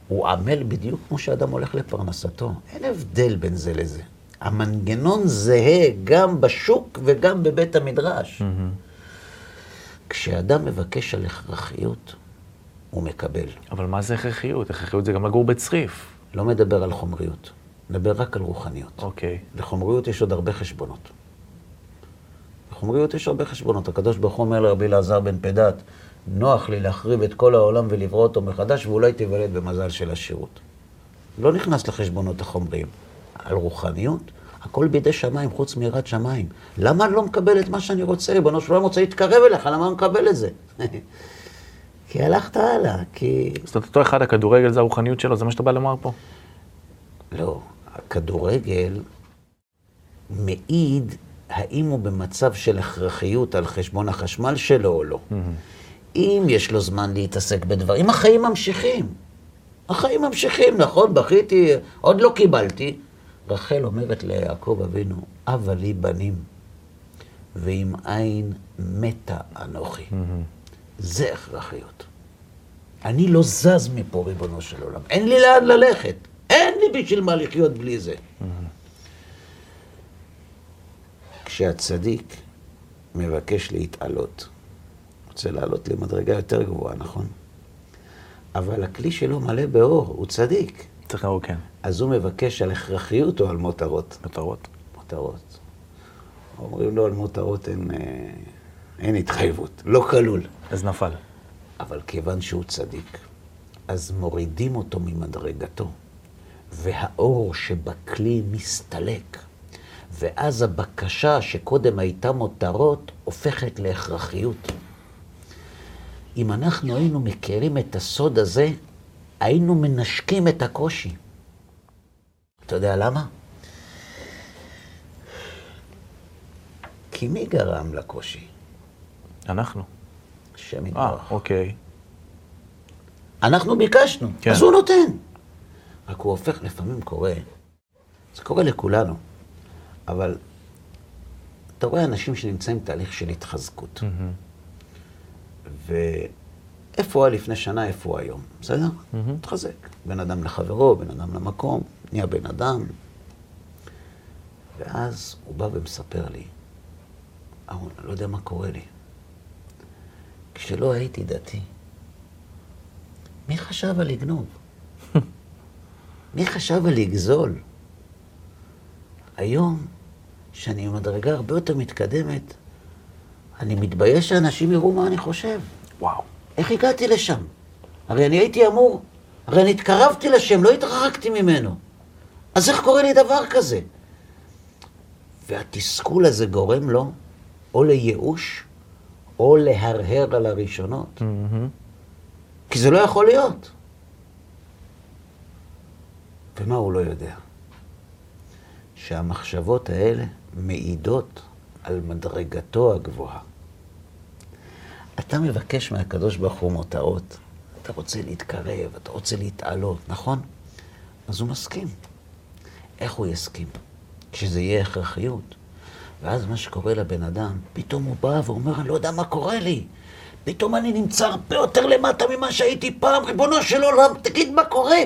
הוא עמל בדיוק כמו שאדם הולך לפרנסתו. אין הבדל בין זה לזה. המנגנון זהה גם בשוק וגם בבית המדרש. כשאדם מבקש על הכרחיות, הוא מקבל. אבל מה זה הכרחיות? הכרחיות זה גם לגור בצריף. לא מדבר על חומריות, מדבר רק על רוחניות. אוקיי. לחומריות יש עוד הרבה חשבונות. לחומריות יש הרבה חשבונות. הקדוש ברוך הוא אומר לרבי אלעזר בן פדת, נוח לי להחריב את כל העולם ולברוא אותו מחדש, ואולי תיוולד במזל של עשירות. לא נכנס לחשבונות החומריים. על רוחניות, הכל בידי שמיים, חוץ מיראת שמיים. למה אני לא מקבל את מה שאני רוצה? ריבונו של עולם רוצה להתקרב אליך, למה אני מקבל את זה? (laughs) כי הלכת הלאה, כי... זאת אומרת, אותו אחד, הכדורגל זה הרוחניות שלו, זה מה שאתה בא לומר פה? לא, הכדורגל מעיד האם הוא במצב של הכרחיות על חשבון החשמל שלו או לא. אם יש לו זמן להתעסק בדברים, החיים ממשיכים. החיים ממשיכים, נכון? בכיתי, עוד לא קיבלתי. רחל אומרת ליעקב אבינו, אבא לי בנים, ועם עין מתה אנוכי. זה הכרחיות. אני לא זז מפה, ריבונו של עולם. אין לי לאן ללכת. אין לי בשביל מה לחיות בלי זה. כשהצדיק מבקש להתעלות, רוצה לעלות למדרגה יותר גבוהה, נכון? אבל הכלי שלו מלא באור, הוא צדיק. צריך לראות, כן. אז הוא מבקש על הכרחיות או על מותרות? מטרות. מותרות. אומרים לו על מותרות אין, אה, אין התחייבות, לא כלול. אז נפל. אבל כיוון שהוא צדיק, אז מורידים אותו ממדרגתו, והאור שבכלי מסתלק, ואז הבקשה שקודם הייתה מותרות, הופכת להכרחיות. אם אנחנו היינו מכירים את הסוד הזה, היינו מנשקים את הקושי. אתה יודע למה? כי מי גרם לקושי? אנחנו. השם אה, יתברך. אוקיי. אנחנו ביקשנו, כן. אז הוא נותן. רק הוא הופך, לפעמים קורה, זה קורה לכולנו, אבל אתה רואה אנשים שנמצאים בתהליך של התחזקות. ואיפה הוא היה לפני שנה, איפה הוא היום, בסדר? מתחזק. בין אדם לחברו, בין אדם למקום, נהיה בן אדם. ואז הוא בא ומספר לי, אהרון, אני לא יודע מה קורה לי. כשלא הייתי דתי, מי חשב על לגנוב? מי חשב על לגזול? היום, שאני במדרגה הרבה יותר מתקדמת, אני מתבייש שאנשים יראו מה אני חושב. וואו. איך הגעתי לשם? הרי אני הייתי אמור, הרי אני התקרבתי לשם, לא התרחקתי ממנו. אז איך קורה לי דבר כזה? והתסכול הזה גורם לו או לייאוש, או להרהר על הראשונות. מהמם. כי זה לא יכול להיות. ומה הוא לא יודע? שהמחשבות האלה מעידות על מדרגתו הגבוהה. אתה מבקש מהקדוש ברוך הוא מותרות. אתה רוצה להתקרב, אתה רוצה להתעלות, נכון? אז הוא מסכים. איך הוא יסכים? כשזה יהיה הכרחיות. ואז מה שקורה לבן אדם, פתאום הוא בא ואומר, אני לא יודע מה קורה לי. פתאום אני נמצא הרבה יותר למטה ממה שהייתי פעם, ריבונו של עולם, תגיד מה קורה.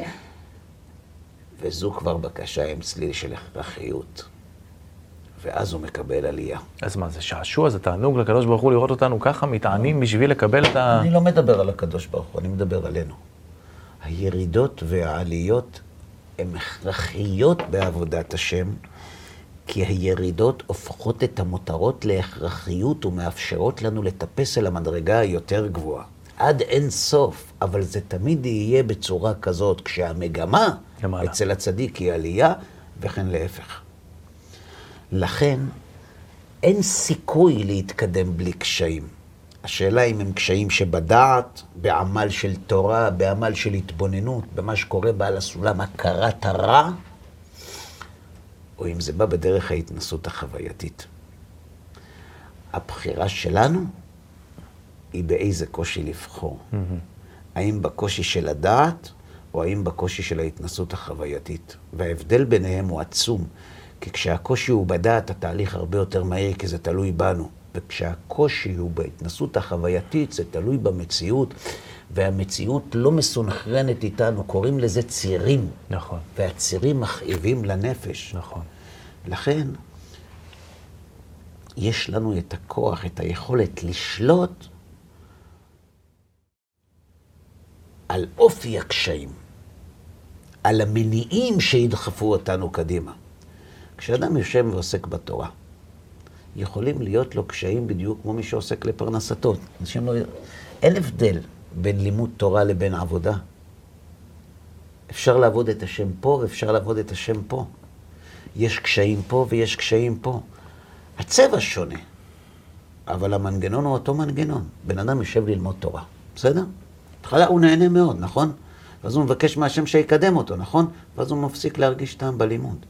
וזו כבר בקשה עם צליל של הכרחיות. ואז הוא מקבל עלייה. אז מה, זה שעשוע, זה תענוג לקדוש ברוך הוא לראות אותנו ככה, מתענים בשביל לקבל את ה... אני לא מדבר על הקדוש ברוך הוא, אני מדבר עלינו. הירידות והעליות הן הכרחיות בעבודת השם, כי הירידות הופכות את המותרות להכרחיות ומאפשרות לנו לטפס אל המדרגה היותר גבוהה. עד אין סוף, אבל זה תמיד יהיה בצורה כזאת, כשהמגמה למעלה. אצל הצדיק היא עלייה, וכן להפך. לכן, אין סיכוי להתקדם בלי קשיים. השאלה אם הם קשיים שבדעת, בעמל של תורה, בעמל של התבוננות, במה שקורה בעל הסולם, הכרת הרע, או אם זה בא בדרך ההתנסות החווייתית. הבחירה שלנו היא באיזה קושי לבחור. האם בקושי של הדעת, או האם בקושי של ההתנסות החווייתית. וההבדל ביניהם הוא עצום, כי כשהקושי הוא בדעת, התהליך הרבה יותר מהיר, כי זה תלוי בנו. וכשהקושי הוא בהתנסות החווייתית, זה תלוי במציאות, והמציאות לא מסונכרנת איתנו, קוראים לזה צירים. נכון, והצירים מכאיבים לנפש. נכון. לכן, יש לנו את הכוח, את היכולת לשלוט על אופי הקשיים, על המניעים שידחפו אותנו קדימה. כשאדם יושב ועוסק בתורה, יכולים להיות לו קשיים בדיוק כמו מי שעוסק לפרנסתו. אנשים לא... אין הבדל בין לימוד תורה לבין עבודה. אפשר לעבוד את השם פה ואפשר לעבוד את השם פה. יש קשיים פה ויש קשיים פה. הצבע שונה, אבל המנגנון הוא אותו מנגנון. בן אדם יושב ללמוד תורה, בסדר? בהתחלה הוא נהנה מאוד, נכון? ואז הוא מבקש מהשם שיקדם אותו, נכון? ואז הוא מפסיק להרגיש טעם בלימוד.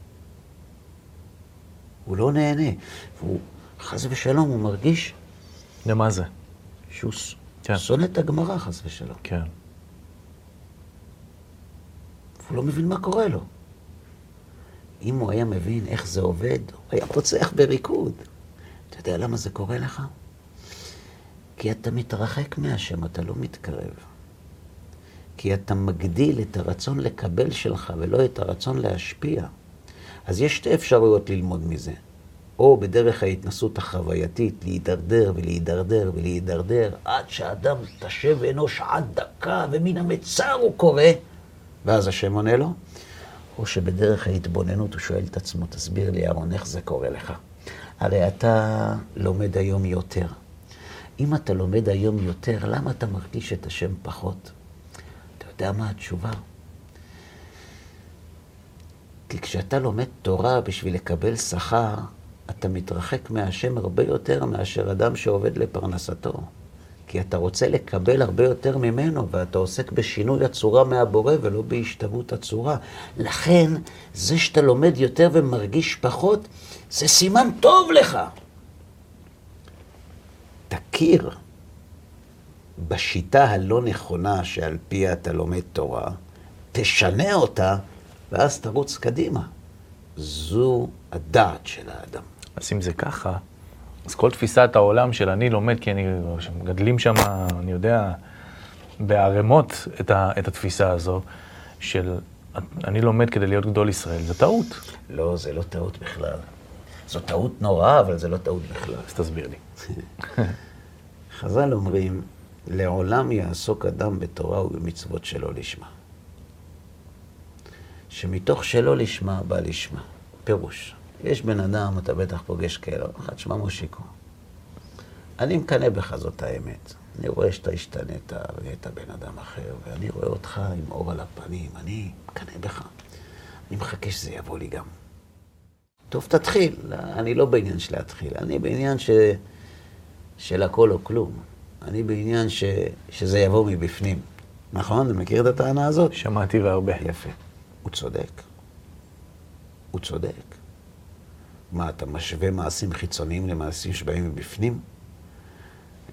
הוא לא נהנה. והוא, חס ושלום, הוא מרגיש למה זה? שהוא כן. שונא את הגמרא, חס ושלום. כן. הוא לא מבין מה קורה לו. אם הוא היה מבין איך זה עובד, הוא היה פוצח בריקוד. אתה יודע למה זה קורה לך? כי אתה מתרחק מהשם, אתה לא מתקרב. כי אתה מגדיל את הרצון לקבל שלך ולא את הרצון להשפיע. אז יש שתי אפשרויות ללמוד מזה. או בדרך ההתנסות החווייתית, להידרדר ולהידרדר ולהידרדר, עד שאדם תשב אנוש עד דקה, ומן המצר הוא קורא, ואז השם עונה לו. או שבדרך ההתבוננות הוא שואל את עצמו, תסביר לי, אהרון, איך זה קורה לך? הרי אתה לומד היום יותר. אם אתה לומד היום יותר, למה אתה מרגיש את השם פחות? אתה יודע מה התשובה? כי כשאתה לומד תורה בשביל לקבל שכר, אתה מתרחק מהשם הרבה יותר מאשר אדם שעובד לפרנסתו. כי אתה רוצה לקבל הרבה יותר ממנו, ואתה עוסק בשינוי הצורה מהבורא ולא בהשתוות הצורה. לכן, זה שאתה לומד יותר ומרגיש פחות, זה סימן טוב לך. תכיר בשיטה הלא נכונה שעל פיה אתה לומד תורה, תשנה אותה, ואז תרוץ קדימה. זו הדעת של האדם. אז אם זה ככה, אז כל תפיסת העולם של אני לומד, כי אני, מגדלים שם, אני יודע, בערימות את, ה, את התפיסה הזו, של אני לומד כדי להיות גדול ישראל, זה טעות. לא, זה לא טעות בכלל. זו טעות נוראה, אבל זה לא טעות בכלל. אז תסביר לי. (laughs) חז"ל אומרים, לעולם יעסוק אדם בתורה ובמצוות שלא לשמה. שמתוך שלא לשמה בא לשמה. פירוש. יש בן אדם, אתה בטח פוגש כאלה, אחד שמה מושיקו. אני מקנא בך, זאת האמת. אני רואה שאתה השתנית ונהיית בן אדם אחר, ואני רואה אותך עם אור על הפנים, אני מקנא בך. אני מחכה שזה יבוא לי גם. טוב, תתחיל. אני לא בעניין של להתחיל, אני בעניין ש... של הכל או כלום. אני בעניין ש... שזה יבוא מבפנים. נכון? אתה מכיר את הטענה הזאת? שמעתי והרבה. יפה. הוא צודק. הוא צודק. מה, אתה משווה מעשים חיצוניים למעשים שבאים מבפנים?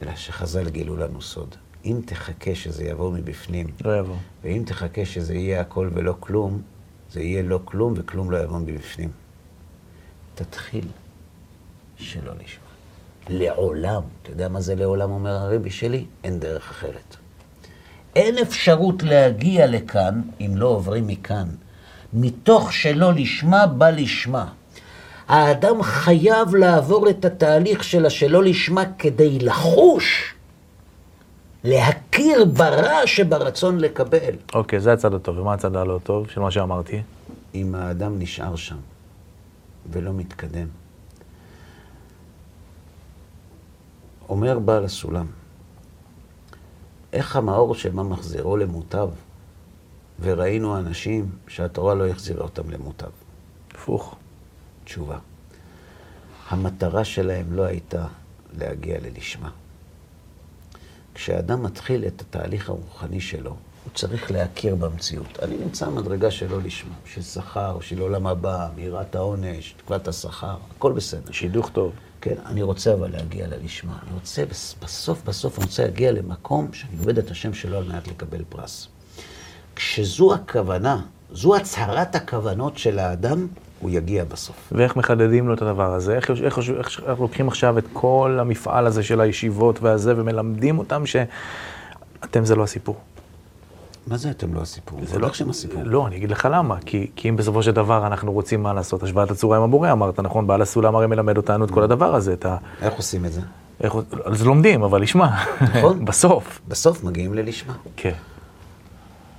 אלא שחז"ל גילו לנו סוד. אם תחכה שזה יבוא מבפנים, לא יבוא. ואם תחכה שזה יהיה הכל ולא כלום, זה יהיה לא כלום וכלום לא יבוא מבפנים. תתחיל שלא נשמע. לעולם, אתה יודע מה זה לעולם, אומר הרבי שלי? אין דרך אחרת. אין אפשרות להגיע לכאן אם לא עוברים מכאן. מתוך שלא לשמה בא לשמה. האדם חייב לעבור את התהליך של השלא לשמה כדי לחוש, להכיר ברע שברצון לקבל. אוקיי, זה הצד הטוב. ומה הצד הלא טוב של מה שאמרתי? אם האדם נשאר שם ולא מתקדם. אומר בעל הסולם, איך המאור שמה מחזירו למוטב, וראינו אנשים שהתורה לא החזירה אותם למוטב. הפוך. תשובה. המטרה שלהם לא הייתה להגיע ללשמה. כשאדם מתחיל את התהליך הרוחני שלו, הוא צריך להכיר במציאות. אני נמצא במדרגה שלא לשמה, של שכר, של עולם הבא, מיראת העונש, תקוות השכר, הכל בסדר. שידוך טוב. כן, אני רוצה אבל להגיע ללשמה. אני רוצה, בסוף, בסוף אני רוצה להגיע למקום שאני עובד את השם שלו על מנת לקבל פרס. כשזו הכוונה, זו הצהרת הכוונות של האדם, הוא יגיע בסוף. ואיך מחדדים לו את הדבר הזה? איך, איך, איך, איך, איך לוקחים עכשיו את כל המפעל הזה של הישיבות והזה, ומלמדים אותם שאתם זה לא הסיפור? מה זה אתם לא הסיפור? זה לא שהם הסיפור. לא, אני אגיד לך למה. כי, כי אם בסופו של דבר אנחנו רוצים מה לעשות, השוואת הצורה עם הבורא, אמרת, נכון? בעל הסולם הרי מלמד אותנו את כל הדבר הזה, את ה... איך עושים את זה? איך... אז לומדים, אבל לשמה. נכון. (laughs) בסוף. בסוף מגיעים ללשמה. כן.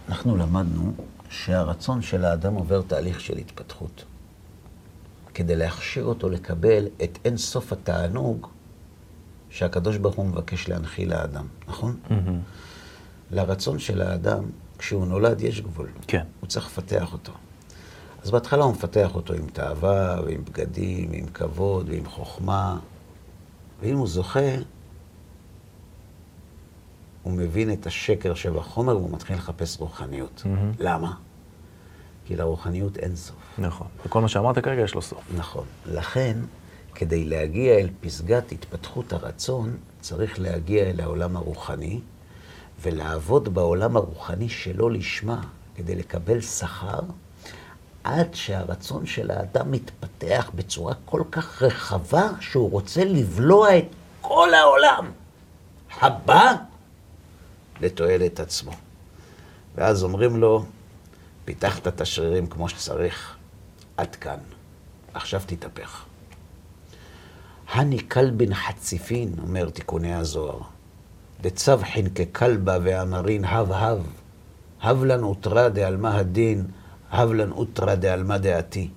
אנחנו למדנו שהרצון של האדם עובר תהליך של התפתחות. כדי להכשיר אותו לקבל את אין סוף התענוג שהקדוש ברוך הוא מבקש להנחיל לאדם, נכון? Mm-hmm. לרצון של האדם, כשהוא נולד יש גבול. כן. הוא צריך לפתח אותו. אז בהתחלה הוא מפתח אותו עם תאווה, ועם בגדים, ועם כבוד, ועם חוכמה, ואם הוא זוכה, הוא מבין את השקר שבחומר והוא מתחיל לחפש רוחניות. מהמם. למה? כי לרוחניות אין סוף. נכון. וכל מה שאמרת כרגע יש לו סוף. נכון. לכן, כדי להגיע אל פסגת התפתחות הרצון, צריך להגיע אל העולם הרוחני, ולעבוד בעולם הרוחני שלא לשמה, כדי לקבל שכר, עד שהרצון של האדם מתפתח בצורה כל כך רחבה, שהוא רוצה לבלוע את כל העולם הבא לתועלת עצמו. ואז אומרים לו, פיתחת את השרירים כמו שצריך, עד כאן, עכשיו תתהפך. הני כלבין חציפין, אומר תיקוני הזוהר, דצבחין ככלבה ואמרין הב הב, הב לן אוטרא דעלמא הדין, הב לן אוטרא דעלמא דעתי.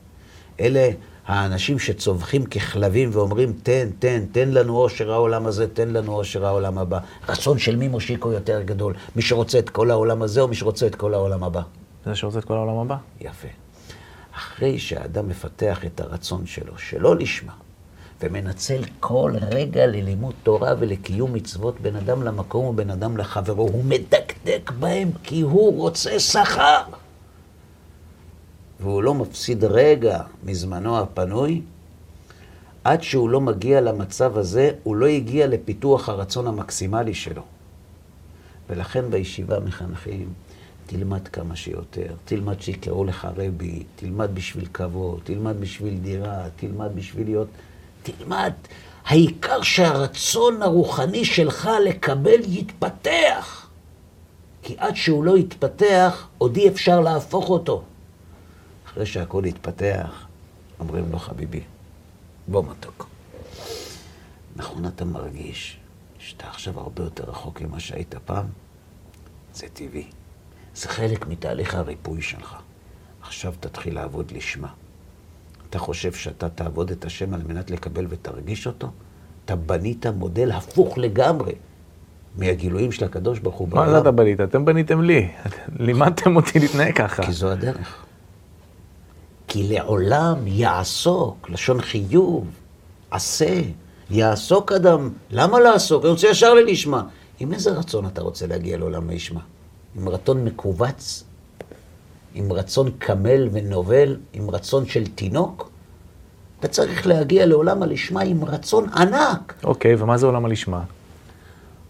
אלה האנשים שצווחים ככלבים ואומרים, תן, תן, תן לנו עושר העולם הזה, תן לנו עושר העולם הבא. רצון של מי מושיקו יותר גדול? מי שרוצה את כל העולם הזה או מי שרוצה את כל העולם הבא? זה שרוצה את כל העולם הבא. יפה. אחרי שהאדם מפתח את הרצון שלו, שלא לשמה, ומנצל כל רגע ללימוד תורה ולקיום מצוות בין אדם למקום ובין אדם לחברו, הוא מדקדק בהם כי הוא רוצה שכר. והוא לא מפסיד רגע מזמנו הפנוי, עד שהוא לא מגיע למצב הזה, הוא לא הגיע לפיתוח הרצון המקסימלי שלו. ולכן בישיבה מחנכים, תלמד כמה שיותר, תלמד שיקראו לך רבי, תלמד בשביל כבוד, תלמד בשביל דירה, תלמד בשביל להיות... תלמד. העיקר שהרצון הרוחני שלך לקבל יתפתח. כי עד שהוא לא יתפתח, עוד אי אפשר להפוך אותו. אחרי שהכל יתפתח, אומרים לו, חביבי, בוא מתוק. נכון אתה מרגיש שאתה עכשיו הרבה יותר רחוק ממה שהיית פעם? זה טבעי. זה חלק מתהליך הריפוי שלך. עכשיו תתחיל לעבוד לשמה. אתה חושב שאתה תעבוד את השם על מנת לקבל ותרגיש אותו? אתה בנית מודל הפוך לגמרי מהגילויים של הקדוש ברוך הוא מה זה אתה בנית? אתם בניתם לי. (laughs) לימדתם אותי להתנהג ככה. כי זו הדרך. כי לעולם יעסוק, לשון חיוב, עשה, יעסוק אדם. למה לעסוק? אני רוצה ישר ללשמה. עם איזה רצון אתה רוצה להגיע לעולם הישמע? עם רצון מכווץ? עם רצון קמל ונובל? עם רצון של תינוק? אתה צריך להגיע לעולם הלשמה עם רצון ענק. אוקיי, ומה זה עולם הלשמה?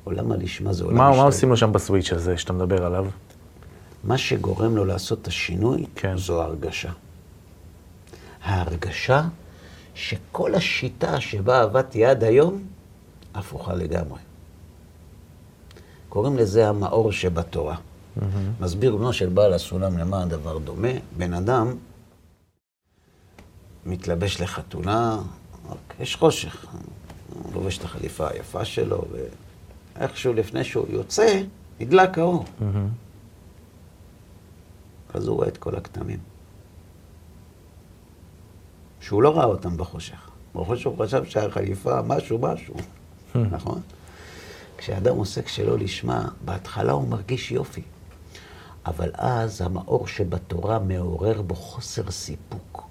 עולם הלשמה זה עולם מה, מה. עושים לו שם בסוויץ' הזה שאתה מדבר עליו? מה שגורם לו לעשות את השינוי, כן. זו ההרגשה. ההרגשה שכל השיטה שבה עבדתי עד היום, הפוכה לגמרי. קוראים לזה המאור שבתורה. מסביר בנו של בעל הסולם למה הדבר דומה. בן אדם מתלבש לחתונה, יש חושך. הוא לובש את החליפה היפה שלו, ואיכשהו לפני שהוא יוצא, נדלק האור. אז הוא רואה את כל הכתמים. שהוא לא ראה אותם בחושך. בחושך הוא חשב שהחליפה משהו משהו, נכון? כשאדם עוסק שלא לשמה, בהתחלה הוא מרגיש יופי. אבל אז המאור שבתורה מעורר בו חוסר סיפוק,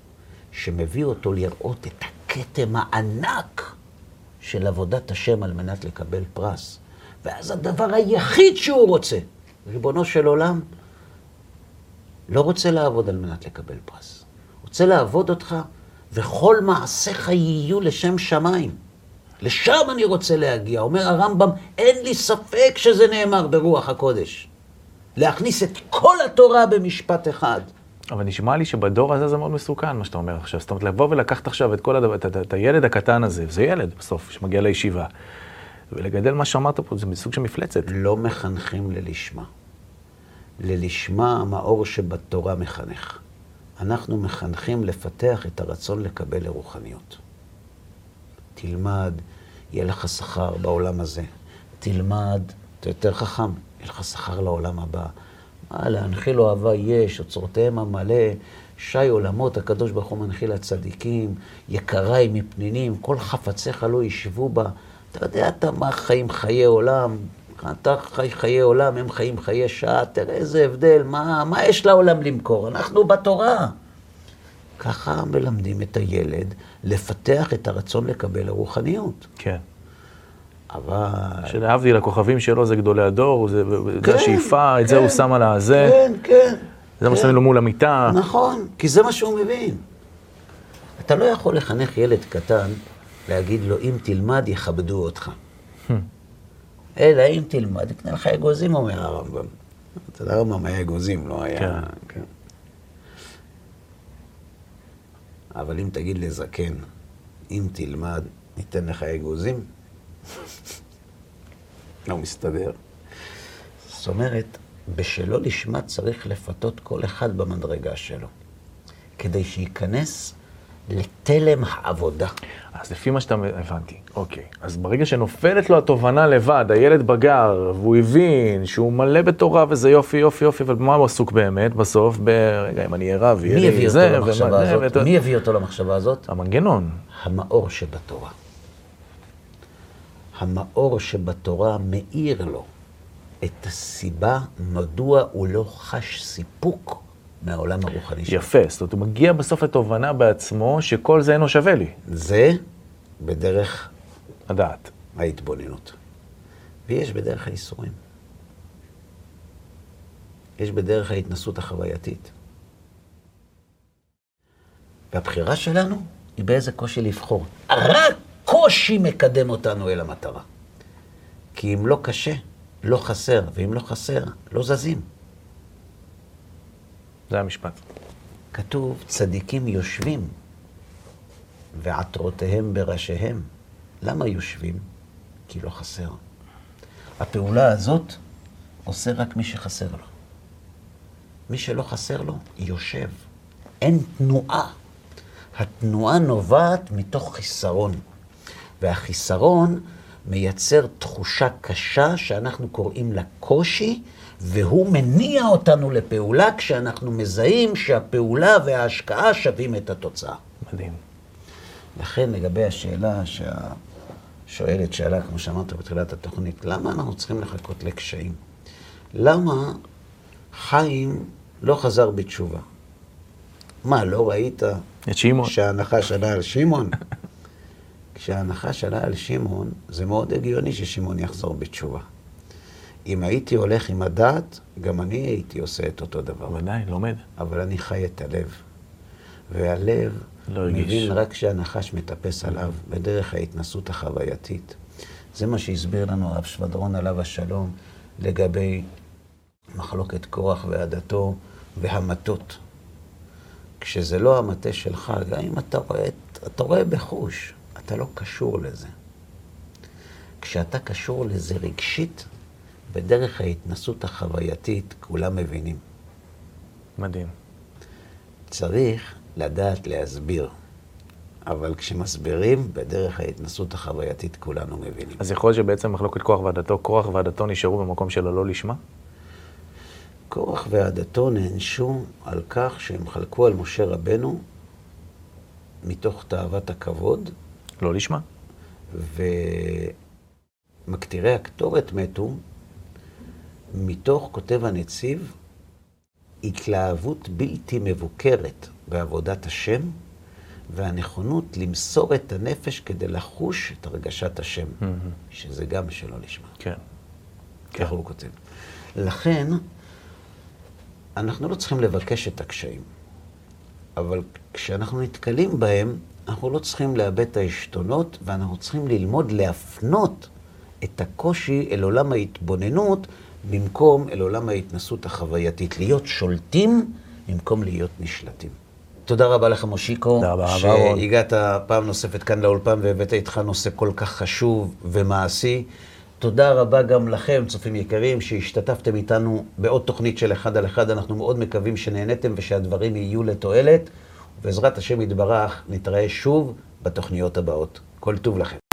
שמביא אותו לראות את הכתם הענק של עבודת השם על מנת לקבל פרס. ואז הדבר היחיד שהוא רוצה, ריבונו של עולם, לא רוצה לעבוד על מנת לקבל פרס. רוצה לעבוד אותך, וכל מעשיך יהיו לשם שמיים. לשם אני רוצה להגיע. אומר הרמב"ם, אין לי ספק שזה נאמר ברוח הקודש. להכניס את כל התורה במשפט אחד. אבל נשמע לי שבדור הזה זה מאוד מסוכן, מה שאתה אומר עכשיו. זאת אומרת, לבוא ולקחת עכשיו את כל הדבר, את, את, את הילד הקטן הזה, זה ילד בסוף, שמגיע לישיבה, ולגדל מה שאמרת פה, זה מסוג של מפלצת. לא מחנכים ללשמה. ללשמה המאור שבתורה מחנך. אנחנו מחנכים לפתח את הרצון לקבל לרוחניות. תלמד, יהיה לך שכר בעולם הזה. תלמד, אתה יותר חכם, יהיה לך שכר לעולם הבא. מה, להנחיל אוהבה יש, אוצרותיהם המלא, שי עולמות, הקדוש ברוך הוא מנחיל לצדיקים, יקריי מפנינים, כל חפציך לא ישבו בה. אתה יודע אתה מה חיים חיי עולם, אתה חי חיי עולם, הם חיים חיי שעה, תראה איזה הבדל, מה, מה יש לעולם למכור? אנחנו בתורה. ככה מלמדים את הילד לפתח את הרצון לקבל הרוחניות. כן. אבל... שלהבדיל, הכוכבים שלו זה גדולי הדור, זה, כן, זה השאיפה, את זה הוא כן, שם על הזה, כן, כן. זה מה כן. ששמים לו מול המיטה. נכון, כי זה מה שהוא מבין. אתה לא יכול לחנך ילד קטן, להגיד לו, אם תלמד, יכבדו אותך. אלא אם תלמד, יקנה לך אגוזים, אומר הרמב"ם. אתה יודע, הרמב"ם היה אגוזים, לא היה... כן. כן. אבל אם תגיד לזקן, אם תלמד, ניתן לך אגוזים, לא מסתדר. זאת אומרת, בשלו לשמה צריך לפתות כל אחד במדרגה שלו, כדי שייכנס לתלם העבודה. אז לפי מה שאתה, הבנתי, אוקיי. אז ברגע שנופלת לו התובנה לבד, הילד בגר, והוא הבין שהוא מלא בתורה וזה יופי, יופי, יופי, אבל במה הוא עסוק באמת בסוף? ברגע, אם אני אהיה רב, יהיה מי לי זה, מי הביא אותו למחשבה הזאת? המנגנון. המאור שבתורה. המאור שבתורה מאיר לו את הסיבה מדוע הוא לא חש סיפוק מהעולם הרוחני שלו. יפה, זאת אומרת, הוא מגיע בסוף לתובנה בעצמו שכל זה אינו שווה לי, זה בדרך הדעת. ההתבוננות. ויש בדרך הייסורים. יש בדרך ההתנסות החווייתית. והבחירה שלנו היא באיזה קושי לבחור. רק קושי מקדם אותנו אל המטרה. כי אם לא קשה, לא חסר, ואם לא חסר, לא זזים. זה המשפט. כתוב, צדיקים יושבים ועטרותיהם בראשיהם. למה יושבים? כי לא חסר. הפעולה הזאת עושה רק מי שחסר לו. מי שלא חסר לו, יושב. אין תנועה. התנועה נובעת מתוך חיסרון. והחיסרון מייצר תחושה קשה שאנחנו קוראים לה קושי, והוא מניע אותנו לפעולה כשאנחנו מזהים שהפעולה וההשקעה שווים את התוצאה. מדהים. לכן לגבי השאלה שהשואלת שאלה, כמו שאמרת בתחילת התוכנית, למה אנחנו צריכים לחכות לקשיים? למה חיים לא חזר בתשובה? מה, לא ראית את שמעון. שהנחש עלה על שמעון? (laughs) כשהנחש עלה על שמעון, זה מאוד הגיוני ששמעון יחזור בתשובה. אם הייתי הולך עם הדעת, גם אני הייתי עושה את אותו דבר. ודאי, לומד. אבל אני חי את הלב. והלב לא הרגיש. מבין רק כשהנחש מטפס עליו בדרך ההתנסות החווייתית. זה מה שהסביר לנו הרב שבדרון עליו השלום לגבי מחלוקת קורח ועדתו והמטות. כשזה לא המטה שלך, גם אם אתה רואה, אתה רואה בחוש, אתה לא קשור לזה. כשאתה קשור לזה רגשית, בדרך ההתנסות החווייתית, כולם מבינים. מדהים. צריך לדעת להסביר. אבל כשמסבירים, בדרך ההתנסות החווייתית כולנו מבינים. אז יכול להיות שבעצם מחלוקת קורח ועדתו, קורח ועדתו נשארו במקום של הלא לשמה? קורח ועדתו נענשו על כך שהם חלקו על משה רבנו מתוך תאוות הכבוד, לא לשמה. ומקטירי הקטורת מתו מתוך, כותב הנציב, התלהבות בלתי מבוקרת בעבודת השם, והנכונות למסור את הנפש כדי לחוש את הרגשת השם, שזה גם שלא לשמה. כן. ככה הוא כותב. לכן, אנחנו לא צריכים לבקש את הקשיים, אבל כשאנחנו נתקלים בהם, אנחנו לא צריכים לאבד את העשתונות, ואנחנו צריכים ללמוד להפנות את הקושי אל עולם ההתבוננות, במקום אל עולם ההתנסות החווייתית. להיות שולטים במקום להיות נשלטים. תודה רבה לך, מושיקו. תודה רבה, אהרון. שהגעת פעם נוספת כאן לאולפן והבאת איתך נושא כל כך חשוב ומעשי. תודה רבה גם לכם, צופים יקרים, שהשתתפתם איתנו בעוד תוכנית של אחד על אחד. אנחנו מאוד מקווים שנהניתם ושהדברים יהיו לתועלת. ובעזרת השם יתברך, נתראה שוב בתוכניות הבאות. כל טוב לכם.